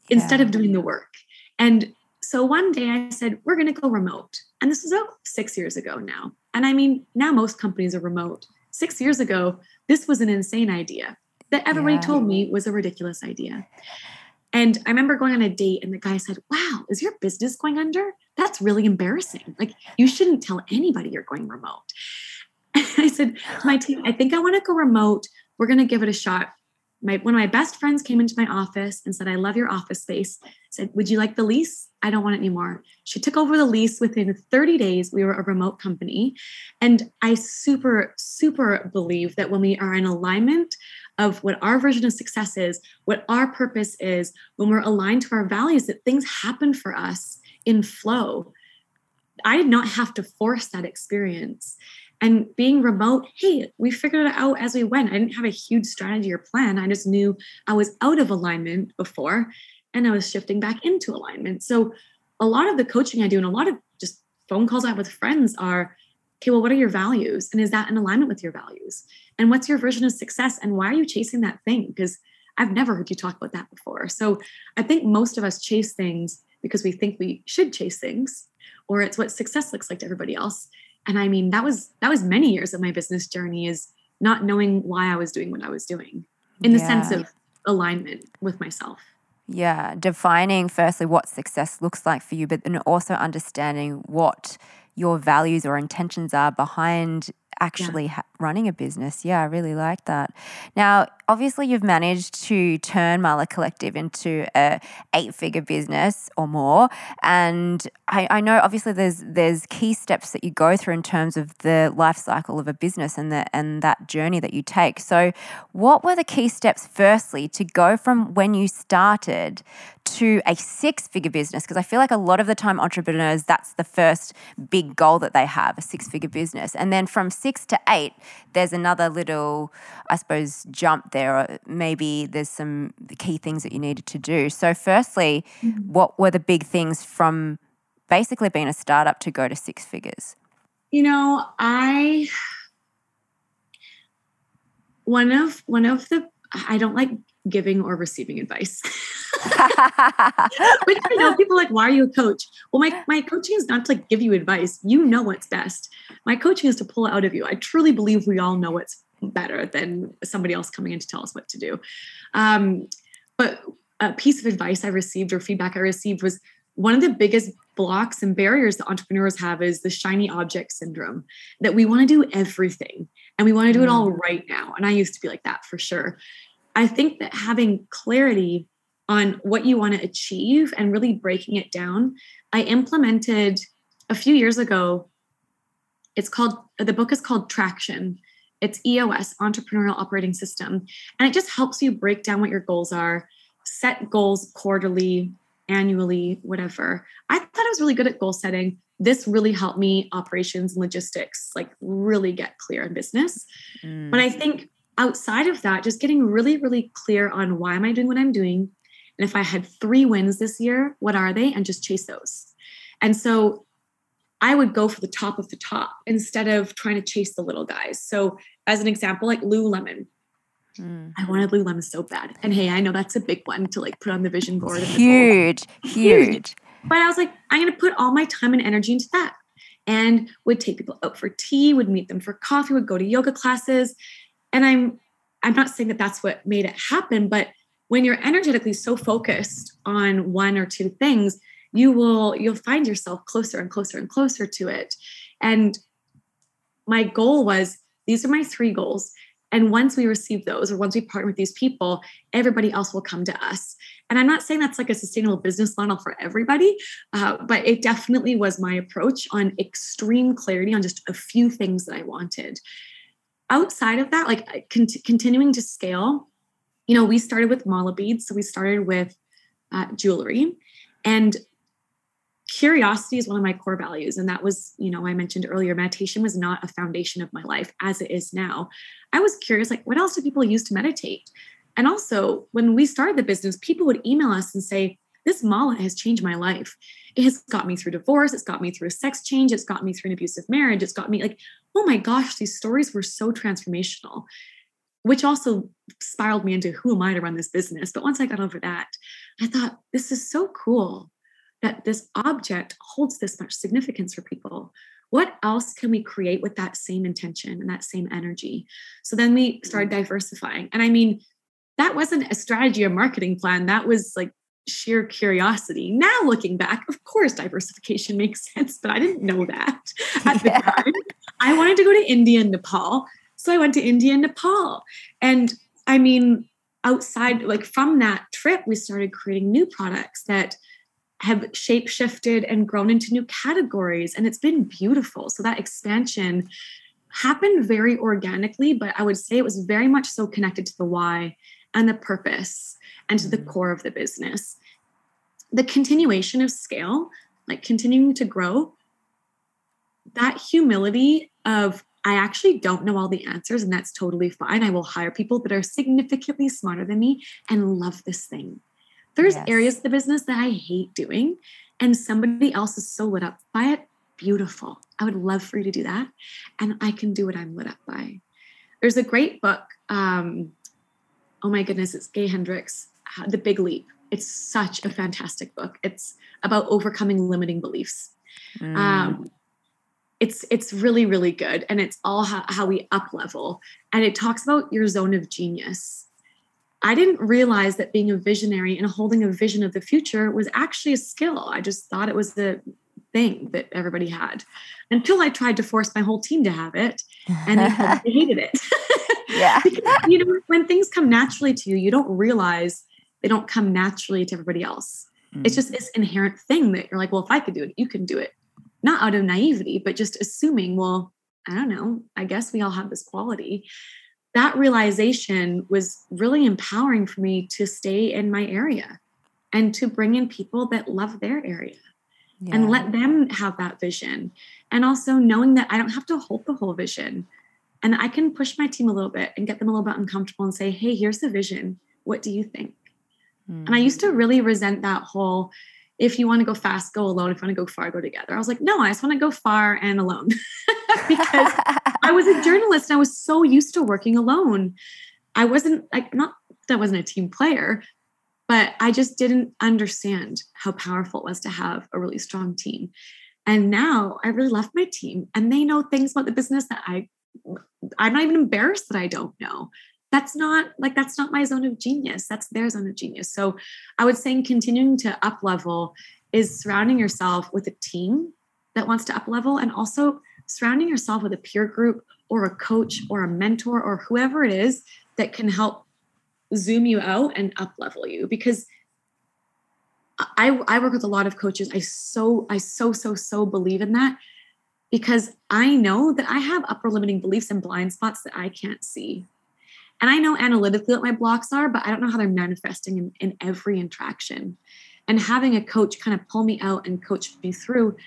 yeah. instead of doing the work. And so one day I said, we're going to go remote. And this was about six years ago now. And I mean, now most companies are remote. Six years ago, this was an insane idea that everybody yeah. told me was a ridiculous idea. And I remember going on a date and the guy said, Wow, is your business going under? That's really embarrassing. Like, you shouldn't tell anybody you're going remote. I said to my team, I think I want to go remote. We're going to give it a shot my one of my best friends came into my office and said, I love your office space. Said, Would you like the lease? I don't want it anymore. She took over the lease within 30 days. We were a remote company. And I super, super believe that when we are in alignment of what our version of success is, what our purpose is, when we're aligned to our values, that things happen for us in flow. I did not have to force that experience. And being remote, hey, we figured it out as we went. I didn't have a huge strategy or plan. I just knew I was out of alignment before and I was shifting back into alignment. So a lot of the coaching I do and a lot of just phone calls I have with friends are, okay, well, what are your values? And is that in alignment with your values? And what's your version of success? And why are you chasing that thing? Because I've never heard you talk about that before. So I think most of us chase things because we think we should chase things, or it's what success looks like to everybody else and i mean that was that was many years of my business journey is not knowing why i was doing what i was doing in the yeah. sense of alignment with myself yeah defining firstly what success looks like for you but then also understanding what your values or intentions are behind actually yeah. ha- running a business. Yeah, I really like that. Now, obviously, you've managed to turn Mala Collective into a eight-figure business or more, and I, I, know obviously there's there's key steps that you go through in terms of the life cycle of a business and the and that journey that you take. So, what were the key steps? Firstly, to go from when you started to a six figure business? Because I feel like a lot of the time entrepreneurs, that's the first big goal that they have a six figure business. And then from six to eight, there's another little, I suppose, jump there, or maybe there's some key things that you needed to do. So, firstly, mm-hmm. what were the big things from basically being a startup to go to six figures? You know, I one of one of the I don't like giving or receiving advice. Which I know people like, why are you a coach? Well, my, my coaching is not to like give you advice. You know what's best. My coaching is to pull out of you. I truly believe we all know what's better than somebody else coming in to tell us what to do. Um, but a piece of advice I received or feedback I received was one of the biggest blocks and barriers that entrepreneurs have is the shiny object syndrome that we want to do everything and we want to do it all mm. now. And I used to be like that for sure. I think that having clarity on what you want to achieve and really breaking it down, I implemented a few years ago. It's called, the book is called Traction. It's EOS, Entrepreneurial Operating System. And it just helps you break down what your goals are, set goals quarterly, annually, whatever. I thought I was really good at goal setting. This really helped me operations and logistics, like really get clear in business. Mm. But I think outside of that, just getting really, really clear on why am I doing what I'm doing? And if I had three wins this year, what are they? And just chase those. And so I would go for the top of the top instead of trying to chase the little guys. So, as an example, like Lululemon, mm. I wanted Lululemon so bad. And hey, I know that's a big one to like put on the vision board. Huge, huge, huge. But I was like, I'm going to put all my time and energy into that. And would take people out for tea, would meet them for coffee, would go to yoga classes. And I'm I'm not saying that that's what made it happen, but when you're energetically so focused on one or two things, you will you'll find yourself closer and closer and closer to it. And my goal was these are my three goals. And once we receive those or once we partner with these people everybody else will come to us. And i'm not saying that's like a sustainable business model for everybody uh, but it definitely was my approach on extreme clarity on just a few things that i wanted. Outside of that like continuing to scale you know we started with mala beads. So we started with uh, jewelry. And curiosity is one of my core values and that was you know i mentioned earlier meditation was not a foundation of my life as it is now. I was curious like what else do people use to meditate? And also when we started the business people would email us and say this mala has changed my life. It has got me through divorce it's got me through a sex change it's got me through an abusive marriage it's got me like oh my gosh these stories were so transformational which also spiraled me into who am i to run this business? But once i got over that i thought this is so cool that this object holds this much significance for people what else can we create with that same intention and that same energy? So then we started mm-hmm. diversifying. And i mean that wasn't a strategy or marketing plan. That was like sheer curiosity. Now looking back of course diversification makes sense but i didn't know that at yeah. the time. I wanted to go to india and nepal so i went to india and nepal. And i mean outside like from that trip we started creating new products that have shape shifted and grown into new categories and it's been beautiful so that expansion happened very organically but i would say it was very much so connected to the why and the purpose and to the mm-hmm. core of the business the continuation of scale like continuing to grow that humility of I actually don't know all the answers, and that's totally fine. I will hire people that are significantly smarter than me and love this thing. There's yes. areas of the business that I hate doing, and somebody else is so lit up by it. Beautiful. I would love for you to do that. And I can do what I'm lit up by. There's a great book. Um, oh my goodness, it's Gay Hendricks, uh, The Big Leap. It's such a fantastic book. It's about overcoming limiting beliefs. Mm. Um, it's it's really really good, and it's all how, how we up level. And it talks about your zone of genius I didn't realize that being a visionary and holding a vision of the future was actually a skill. I just thought it was the thing that everybody had until I tried to force my whole team to have it and they hated it. yeah. because, you know, when things come naturally to you, you don't realize they don't come naturally to everybody else. Mm. It's just this inherent thing that you're like, well, if I could do it, you can do it. Not out of naivety, but just assuming, well, I don't know, I guess we all have this quality that realization was really empowering for me to stay in my area and to bring in people that love their area yeah. and let them have that vision. And also knowing that I don't have to hold the whole vision and I can push my team a little bit and get them a little bit uncomfortable and say, hey, here's the vision. What do you think? Mm. And I used to mm. really resent that whole if you want to go fast, go alone. If you want to go far, go together. I was like, no, I just want to go far and alone because I was a journalist and I was so used to working alone. I wasn't like, not that I wasn't a team player, but I just didn't understand how powerful it was to have a really strong team. And now I really love my team and they know things about the business that I, I'm not even embarrassed that I don't know that's not like that's not my zone of genius. That's their zone of genius. So i would say continuing to up level is surrounding yourself with a team that wants to up level and also surrounding yourself with a peer group or a coach or a mentor or whoever it is that can help zoom you out and up level you. Because I, I work with a lot of coaches. I so i so so so believe in that because i know that i have upper limiting beliefs and blind spots that i can't see and I know analytically what my blocks are, but I don't know how they're manifesting in, in every interaction. and having a coach kind of pull me out and coach me through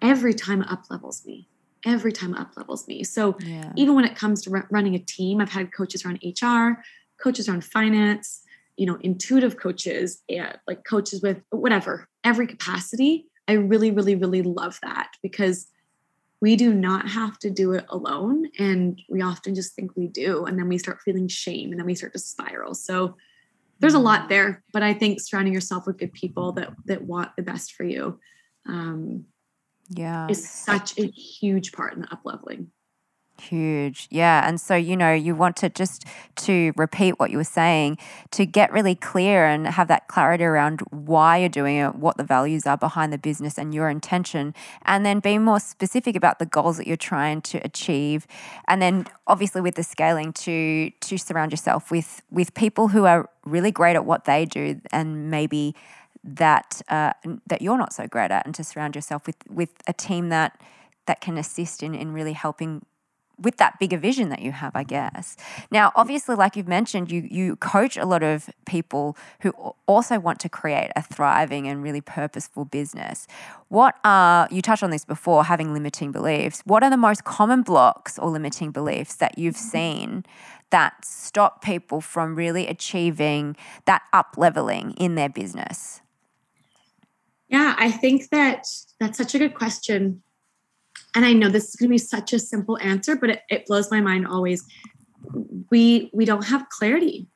every time up levels me every time up levels me so yeah. even when it comes to r- running a team i've had coaches around hr coaches around finance you know intuitive coaches yeah, like coaches with whatever every capacity i really really really love that because we do not have to do it alone and we often just think we do and then we start feeling shame and then we start to spiral. So there's a lot mm. there but i think surrounding yourself with good people that that want the best for you um yeah. is such a huge part in the up leveling Huge. Yeah. And so, you know, you want to just to repeat what you were saying, to get really clear and have that clarity around why you're doing it, what the values are behind the business and your intention, and then be more specific about the goals that you're trying to achieve. And then obviously with the scaling to to surround yourself with with people who are really great at what they do and maybe that uh, that you're not so great at and to surround yourself with with a team that that can assist in, in really helping with that bigger vision that you have, I guess. Now, obviously, like you've mentioned, you you coach a lot of people who also want to create a thriving and really purposeful business. What are you touched on this before, having limiting beliefs? What are the most common blocks or limiting beliefs that you've mm-hmm. seen that stop people from really achieving that up leveling in their business? Yeah, I think that that's such a good question and I know this is going to be such a simple answer, but it, it blows my mind always. We we don't have clarity,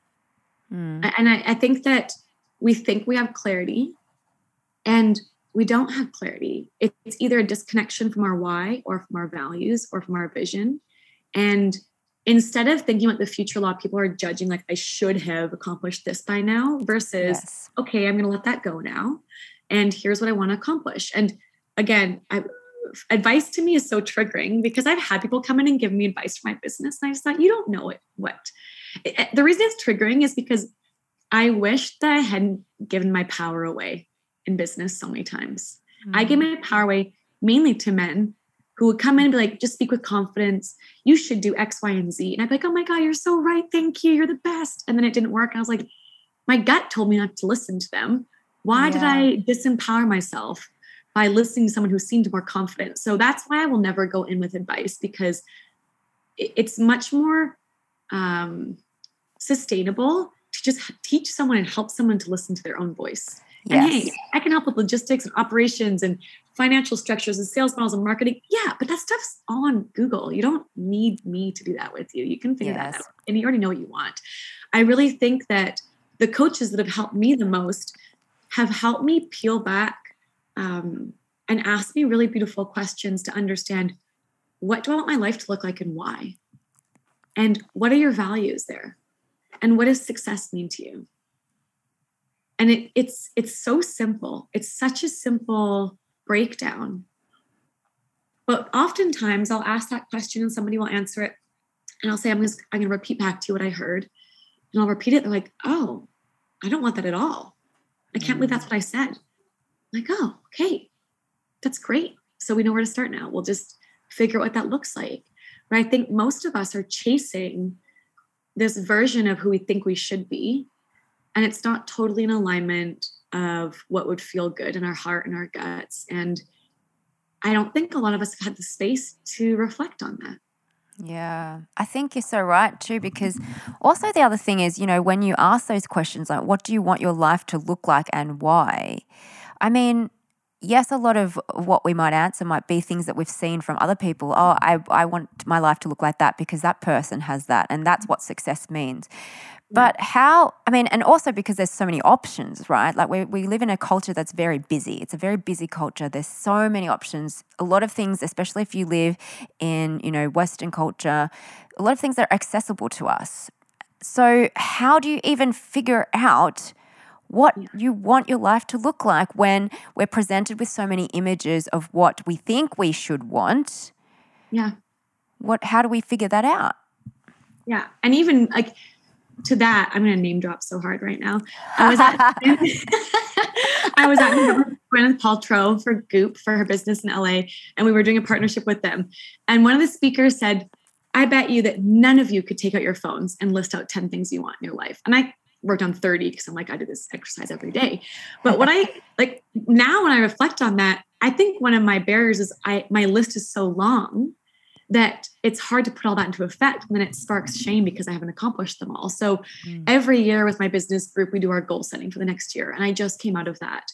mm. and I, I think that we think we have clarity, and we don't have clarity. It's either a disconnection from our why, or from our values, or from our vision, and instead of thinking about the future law, people are judging like I should have accomplished this by now, versus yes. okay, I'm going to let that go now, and here's what I want to accomplish. And again, I advice to me is so triggering because I've had people come in and give me advice for my business. And I just thought, you don't know it. What? It, the reason it's triggering is because I wish that I hadn't given my power away in business so many times. Mm-hmm. I give my power away mainly to men who would come in and be like, just speak with confidence. You should do X, Y, and Z. And I'd be like, oh my God, you're so right. Thank you. You're the best. And then it didn't work. And I was like, my gut told me not to listen to them. Why yeah. did I disempower myself? By listening to someone who seemed more confident. So that's why I will never go in with advice because it's much more um, sustainable to just teach someone and help someone to listen to their own voice. Yes. And hey, I can help with logistics and operations and financial structures and sales models and marketing. Yeah, but that stuff's all on Google. You don't need me to do that with you. You can figure yes. that out. And you already know what you want. I really think that the coaches that have helped me the most have helped me peel back um, and ask me really beautiful questions to understand what do I want my life to look like and why? And what are your values there? And what does success mean to you? And it, it's it's so simple. It's such a simple breakdown. But oftentimes I'll ask that question and somebody will answer it. And I'll say, I'm, just, I'm going to repeat back to you what I heard. And I'll repeat it. They're like, oh, I don't want that at all. I can't believe that's what I said like, oh, okay, that's great. So we know where to start now. We'll just figure out what that looks like. But I think most of us are chasing this version of who we think we should be. And it's not totally in alignment of what would feel good in our heart and our guts. And I don't think a lot of us have had the space to reflect on that. Yeah, I think you're so right too, because also the other thing is, you know, when you ask those questions like, what do you want your life to look like and why? I mean, yes, a lot of what we might answer might be things that we've seen from other people. Oh, I, I want my life to look like that because that person has that, and that's what success means. But how, I mean, and also because there's so many options, right? Like we, we live in a culture that's very busy. It's a very busy culture. There's so many options. A lot of things, especially if you live in, you know, Western culture, a lot of things that are accessible to us. So, how do you even figure out what you want your life to look like when we're presented with so many images of what we think we should want. Yeah. What how do we figure that out? Yeah. And even like to that, I'm gonna name drop so hard right now. I was at I was at Gwyneth Paltrow for Goop for her business in LA, and we were doing a partnership with them. And one of the speakers said, I bet you that none of you could take out your phones and list out 10 things you want in your life. And I wrote down 30 because I'm like, I do this exercise every day. But what I like now when I reflect on that, I think one of my barriers is I my list is so long that it's hard to put all that into effect. And then it sparks shame because I haven't accomplished them all. So mm. every year with my business group, we do our goal setting for the next year. And I just came out of that.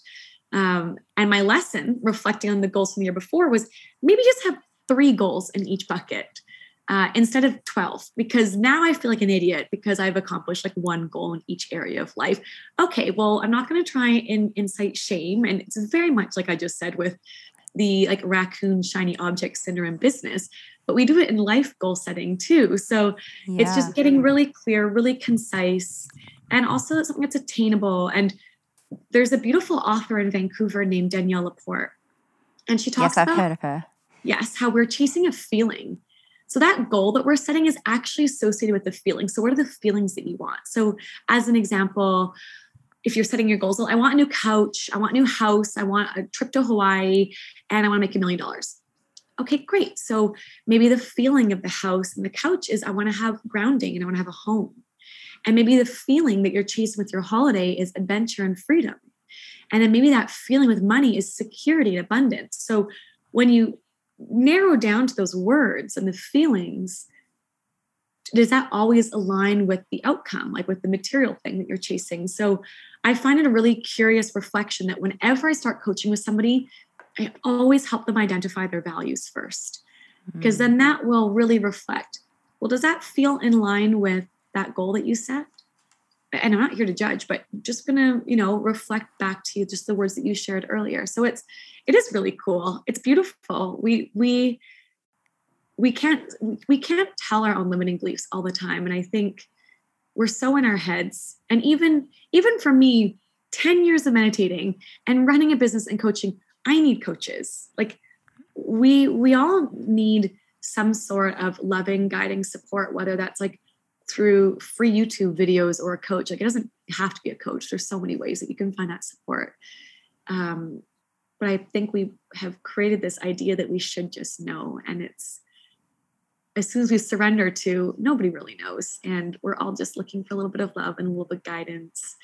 Um, and my lesson, reflecting on the goals from the year before, was maybe just have three goals in each bucket. Uh, instead of 12 because now i feel like an idiot because i've accomplished like one goal in each area of life okay well i'm not going to try and incite shame and it's very much like i just said with the like raccoon shiny object syndrome business but we do it in life goal setting too. So yeah. it's just getting really clear, really concise, and also something that's attainable. And there's a beautiful author in Vancouver named Danielle Laporte. And she talks yes, I've about, heard of her. Yes, how we're chasing a feeling. So that goal that we're setting is actually associated with the feeling. So what are the feelings that you want? So as an example, if you're setting your goals, I want a new couch, I want a new house, I want a trip to Hawaii, and I want to make a million dollars okay, great. So maybe the feeling of the house and the couch is I want to have grounding and I want to have a home. And maybe the feeling that you're chasing with your holiday is adventure and freedom. And then maybe that feeling with money is security and abundance. So when you narrow down to those words and the feelings, does that always align with the outcome, like with the material thing that you're chasing? So I find it a really curious reflection that whenever I start coaching with somebody, I always help them identify their values first, because mm-hmm. then that will really reflect well, does that feel in line with that goal that you set? And I'm not here to judge, but just gonna, you know, reflect back to you just the words that you shared earlier. So it's it is really cool. It's beautiful. We we we can't we can't tell our own limiting beliefs all the time. And I think we're so in our heads. And even even for me, 10 years of meditating and running a business and coaching, I need coaches. Like we we all need some sort of loving, guiding support, whether that's like through free YouTube videos or a coach. Like it doesn't have to be a coach. There's so many ways that you can find that support. Um, but I think we have created this idea that we should just know, and it's as soon as we surrender to nobody really knows, and we're all just looking for a little bit of love and a little bit of guidance.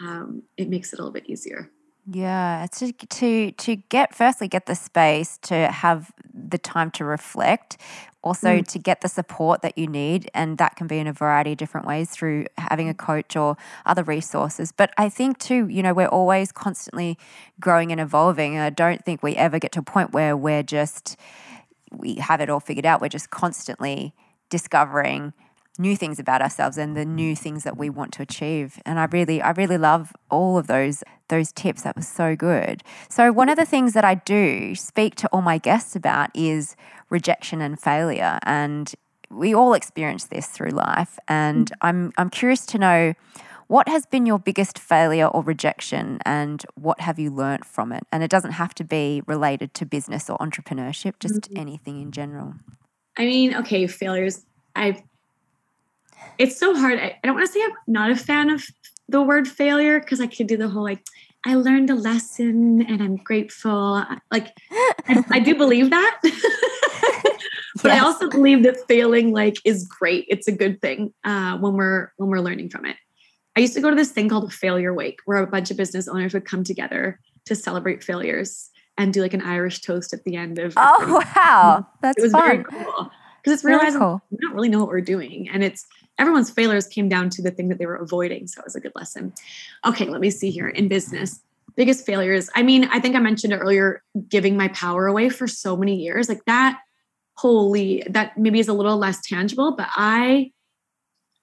Um, it makes it a little bit easier. Yeah, to to to get firstly get the space to have the time to reflect, also mm. to get the support that you need, and that can be in a variety of different ways through having a coach or other resources. But I think too, you know, we're always constantly growing and evolving. I don't think we ever get to a point where we're just we have it all figured out. We're just constantly discovering new things about ourselves and the new things that we want to achieve. And i really i really love all of those those tips. That was so good. So one of the things that i do speak to all my guests about is rejection and failure. And we all experience this through life. And mm. i'm i'm curious to know what has been your biggest failure or rejection? And what have you learnt from it? And it doesn't have to be related to business or entrepreneurship just mm-hmm. anything in general. I mean okay failures i've it's so hard. I, I don't want to say I'm not a fan of the word failure because I could do the whole like, I learned a lesson and I'm grateful. Like, I, I do believe that. but yes. I also believe that failing like is great. It's a good thing uh, when we're when we're learning from it. I used to go to this thing called a failure wake, where a bunch of business owners would come together to celebrate failures and do like an Irish toast at the end of. Oh wow, that's it was fun. very cool because it's realizing cool. we don't really know what we're doing, and it's everyone's failures came down to the thing that they were avoiding. So it was a good lesson. Okay, let me see here in business. Biggest failures. I mean, I think I mentioned earlier, giving my power away for so many years. Like that, holy, that maybe is a little less tangible, but I,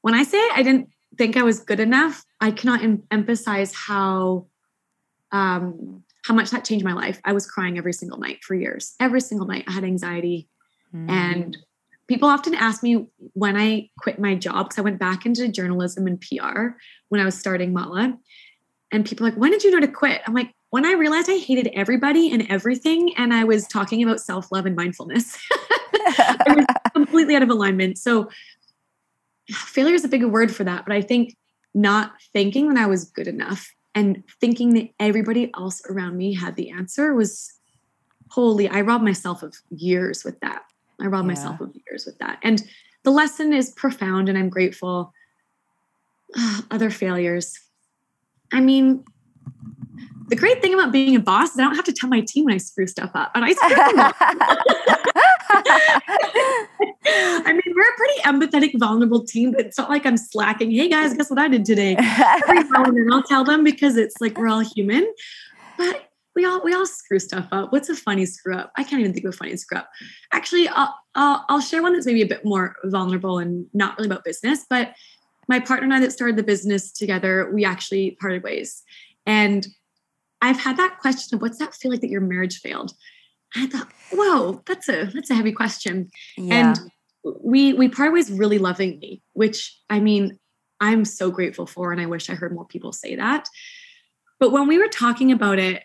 when I say I didn't think I was good enough, I cannot em- emphasize how, um, how much that changed my life. I was crying every single night for years. Every single night, I had anxiety, mm. and people often ask me when I quit my job because I went back into journalism and PR when I was starting Mala. And people are like, when did you know to quit? I'm like, when I realized I hated everybody and everything, and I was talking about self love and mindfulness, I was completely out of alignment. So, failure is a big word for that. But I think not thinking that I was good enough and thinking that everybody else around me had the answer was holy, I robbed myself of years with that. I robbed yeah. myself of years with that. And the lesson is profound and I'm grateful. uh, other failures. I mean, the great thing about being a boss is I don't have to tell my team when I screw stuff up, and I screw them up. I mean, we're a pretty empathetic, vulnerable team, but it's not like I'm slacking. Hey guys, guess what I did today? Every now and then I'll tell them because it's like we're all human. But we all we all screw stuff up. What's a funny screw up? I can't even think of a funny screw up. Actually, I'll, I'll, I'll share one that's maybe a bit more vulnerable and not really about business. But my partner and I that started the business together, we actually parted ways, and I've had that question of what's that feel like that your marriage failed. And I thought, whoa, that's a that's a heavy question. Yeah. And we we parted ways really lovingly, which I mean, I'm so grateful for, and I wish I heard more people say that. But when we were talking about it,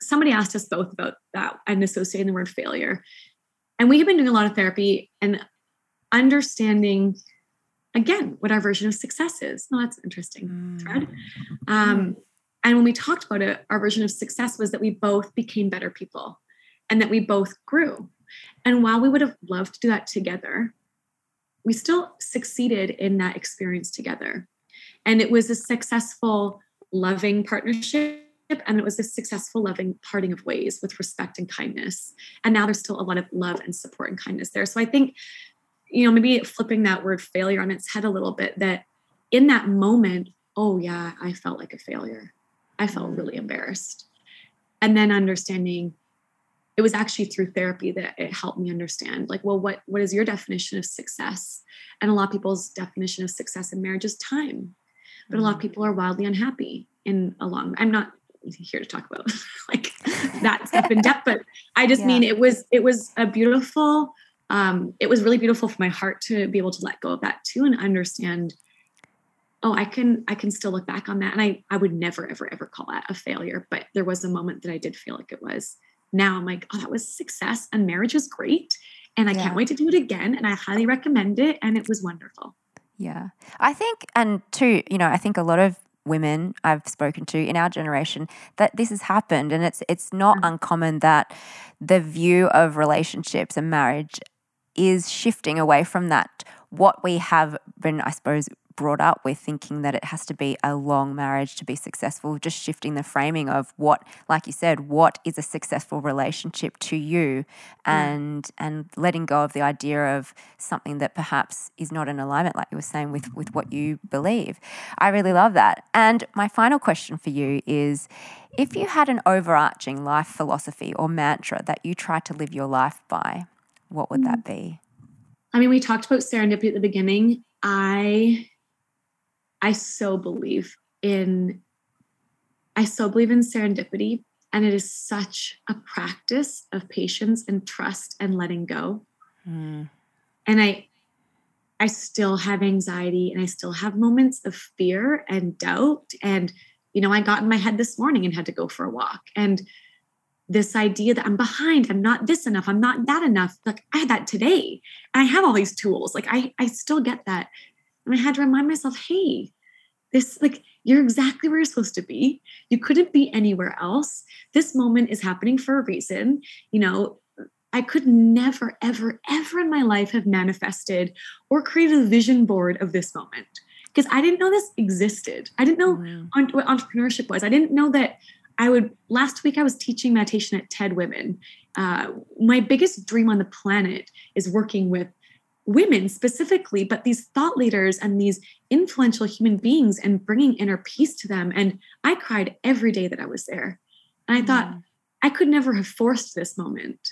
somebody asked us both about that and associating the word failure. And we have been doing a lot of therapy and understanding again what our version of success is. Oh, that's an interesting mm. thread. Um, and when we talked about it, our version of success was that we both became better people and that we both grew. And while we would have loved to do that together, we still succeeded in that experience together. And it was a successful, loving partnership and it was a successful loving parting of ways with respect and kindness. And now there's still a lot of love and support and kindness there. So i think you know maybe flipping that word failure on its head a little bit that in that moment oh yeah i felt like a failure. I felt really embarrassed. And then understanding it was actually through therapy that it helped me understand like well what what is your definition of success? And a lot of people's definition of success in marriage is time. But a lot of mm. people are wildly unhappy in a long i'm not here to talk about like that stuff in depth but i just yeah. mean it was it was a beautiful um it was really beautiful for my heart to be able to let go of that too and understand oh i can i can still look back on that and i i would never ever ever call that a failure but there was a moment that i did feel like it was now i'm like oh that was success and marriage was great and i yeah. can't wait to do it again and i highly recommend it and it was wonderful yeah. I think, and too, you know, I think a lot of women I've spoken to in our generation that this has happened and it's it's not mm. uncommon that the view of relationships and marriage is shifting away from that what we have been I suppose brought up with thinking that it has to be a long marriage to be successful, just shifting the framing of what, like you said, what is a successful relationship to you and mm. and letting go of the idea of something that perhaps is not in alignment, like you were saying, with, with what you believe. I really love that. And my final question for you is if you had an overarching life philosophy or mantra that you try to live your life by, what would mm. that be? I mean, we talked about serendipity at the beginning. I I so believe in I so believe in serendipity and it is such a practice of patience and trust and letting go. Mm. And I I still have anxiety and I still have moments of fear and doubt and you know I got in my head this morning and had to go for a walk and this idea that I'm behind, I'm not this enough, I'm not that enough. Like I had that today. And I have all these tools. Like I I still get that. And I had to remind myself, hey, this, like, you're exactly where you're supposed to be. You couldn't be anywhere else. This moment is happening for a reason. You know, I could never, ever, ever in my life have manifested or created a vision board of this moment because I didn't know this existed. I didn't know what entrepreneurship was. I didn't know that I would. Last week, I was teaching meditation at TED Women. Uh, my biggest dream on the planet is working with women specifically, but these thought leaders and these influential human beings and bringing inner peace to them. And I cried every day that I was there. And I thought, mm. I could never have forced this moment.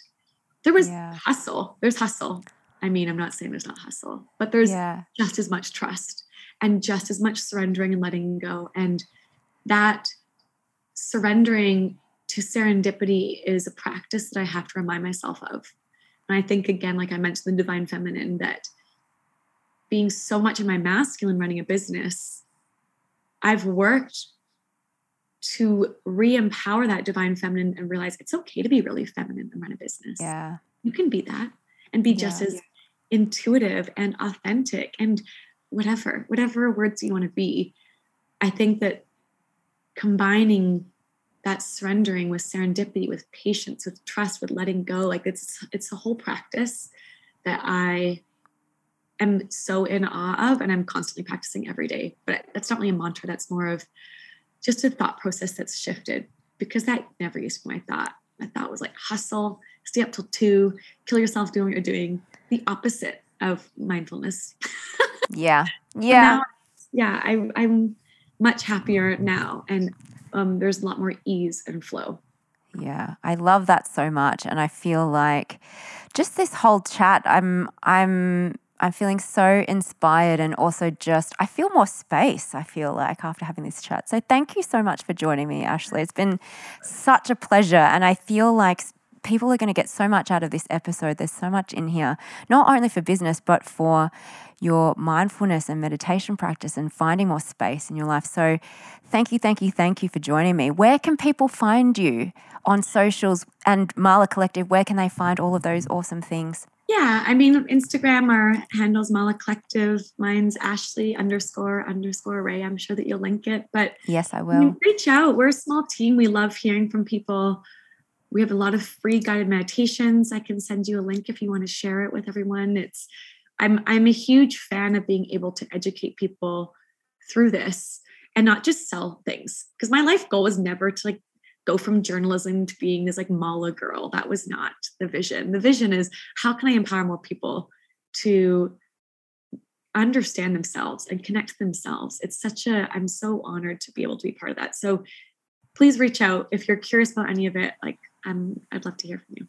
There was yeah. hustle. There's hustle. I mean, I'm not saying there's not hustle, but there's yeah. just as much trust and just as much surrendering and letting go. And that surrendering to serendipity is a practice that I have to remind myself of. And I think, again, like I mentioned, the divine feminine, that being so much in my masculine running a business, I've worked to re empower that divine feminine and realize it's okay to be really feminine and run a business. Yeah. You can be that and be just yeah. as intuitive and authentic and whatever, whatever words you want to be. I think that combining that surrendering with serendipity with patience with trust with letting go like it's it's a whole practice that i am so in awe of and I'm constantly practicing every day. But that's not really a mantra. That's more of just a thought process that's shifted because that never used to be my thought. My thought was like hustle, stay up till two, kill yourself doing what you're doing. The opposite of mindfulness. yeah. Yeah. Now, yeah. I, I'm much happier now. And um, there's a lot more ease and flow. Yeah, I love that so much, and I feel like just this whole chat, I'm I'm I'm feeling so inspired and also just, I feel more space, I feel like, after having this chat. So thank you so much for joining me, Ashley. It's been such a pleasure. And I feel like people are going to get so much out of this episode. There's so much in here, not only for business, but for your mindfulness and meditation practice and finding more space in your life. So thank you, thank you, thank you for joining me. Where can people find you on socials and Mala Collective? Where can they find all of those awesome things? Yeah, I mean, Instagram, our handles Mala Collective. Mine's Ashley underscore underscore Wray. I'm sure that you'll link it. But yes, I will. reach out. We're a small team. We love hearing from people. We have a lot of free guided meditations. I can send you a link if you want to share it with everyone. It's I'm I'm a huge fan of being able to educate people through this and not just sell things. Because my life goal was never to like go from journalism to being this like mala girl. That was not the vision. The vision is how can I empower more people to understand themselves and connect themselves. It's such a, I'm so honored to be able to be part of that. So please reach out if you're curious about any of it. Like, I'd love to hear from you.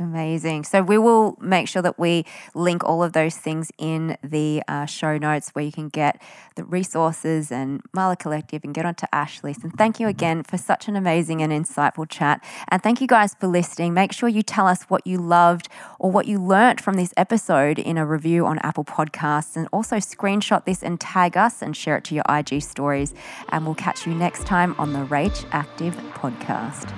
Amazing. So we will make sure that we link all of those things in the uh, show notes where you can get the resources and Mala Collective and get onto Ashley. And thank you again for such an amazing and insightful chat. And thank you guys for listening. Make sure you tell us what you loved or what you learnt from this episode in a review on Apple Podcasts and also screenshot this and tag us and share it to your IG stories. And we'll catch you next time on the Rach Active podcast.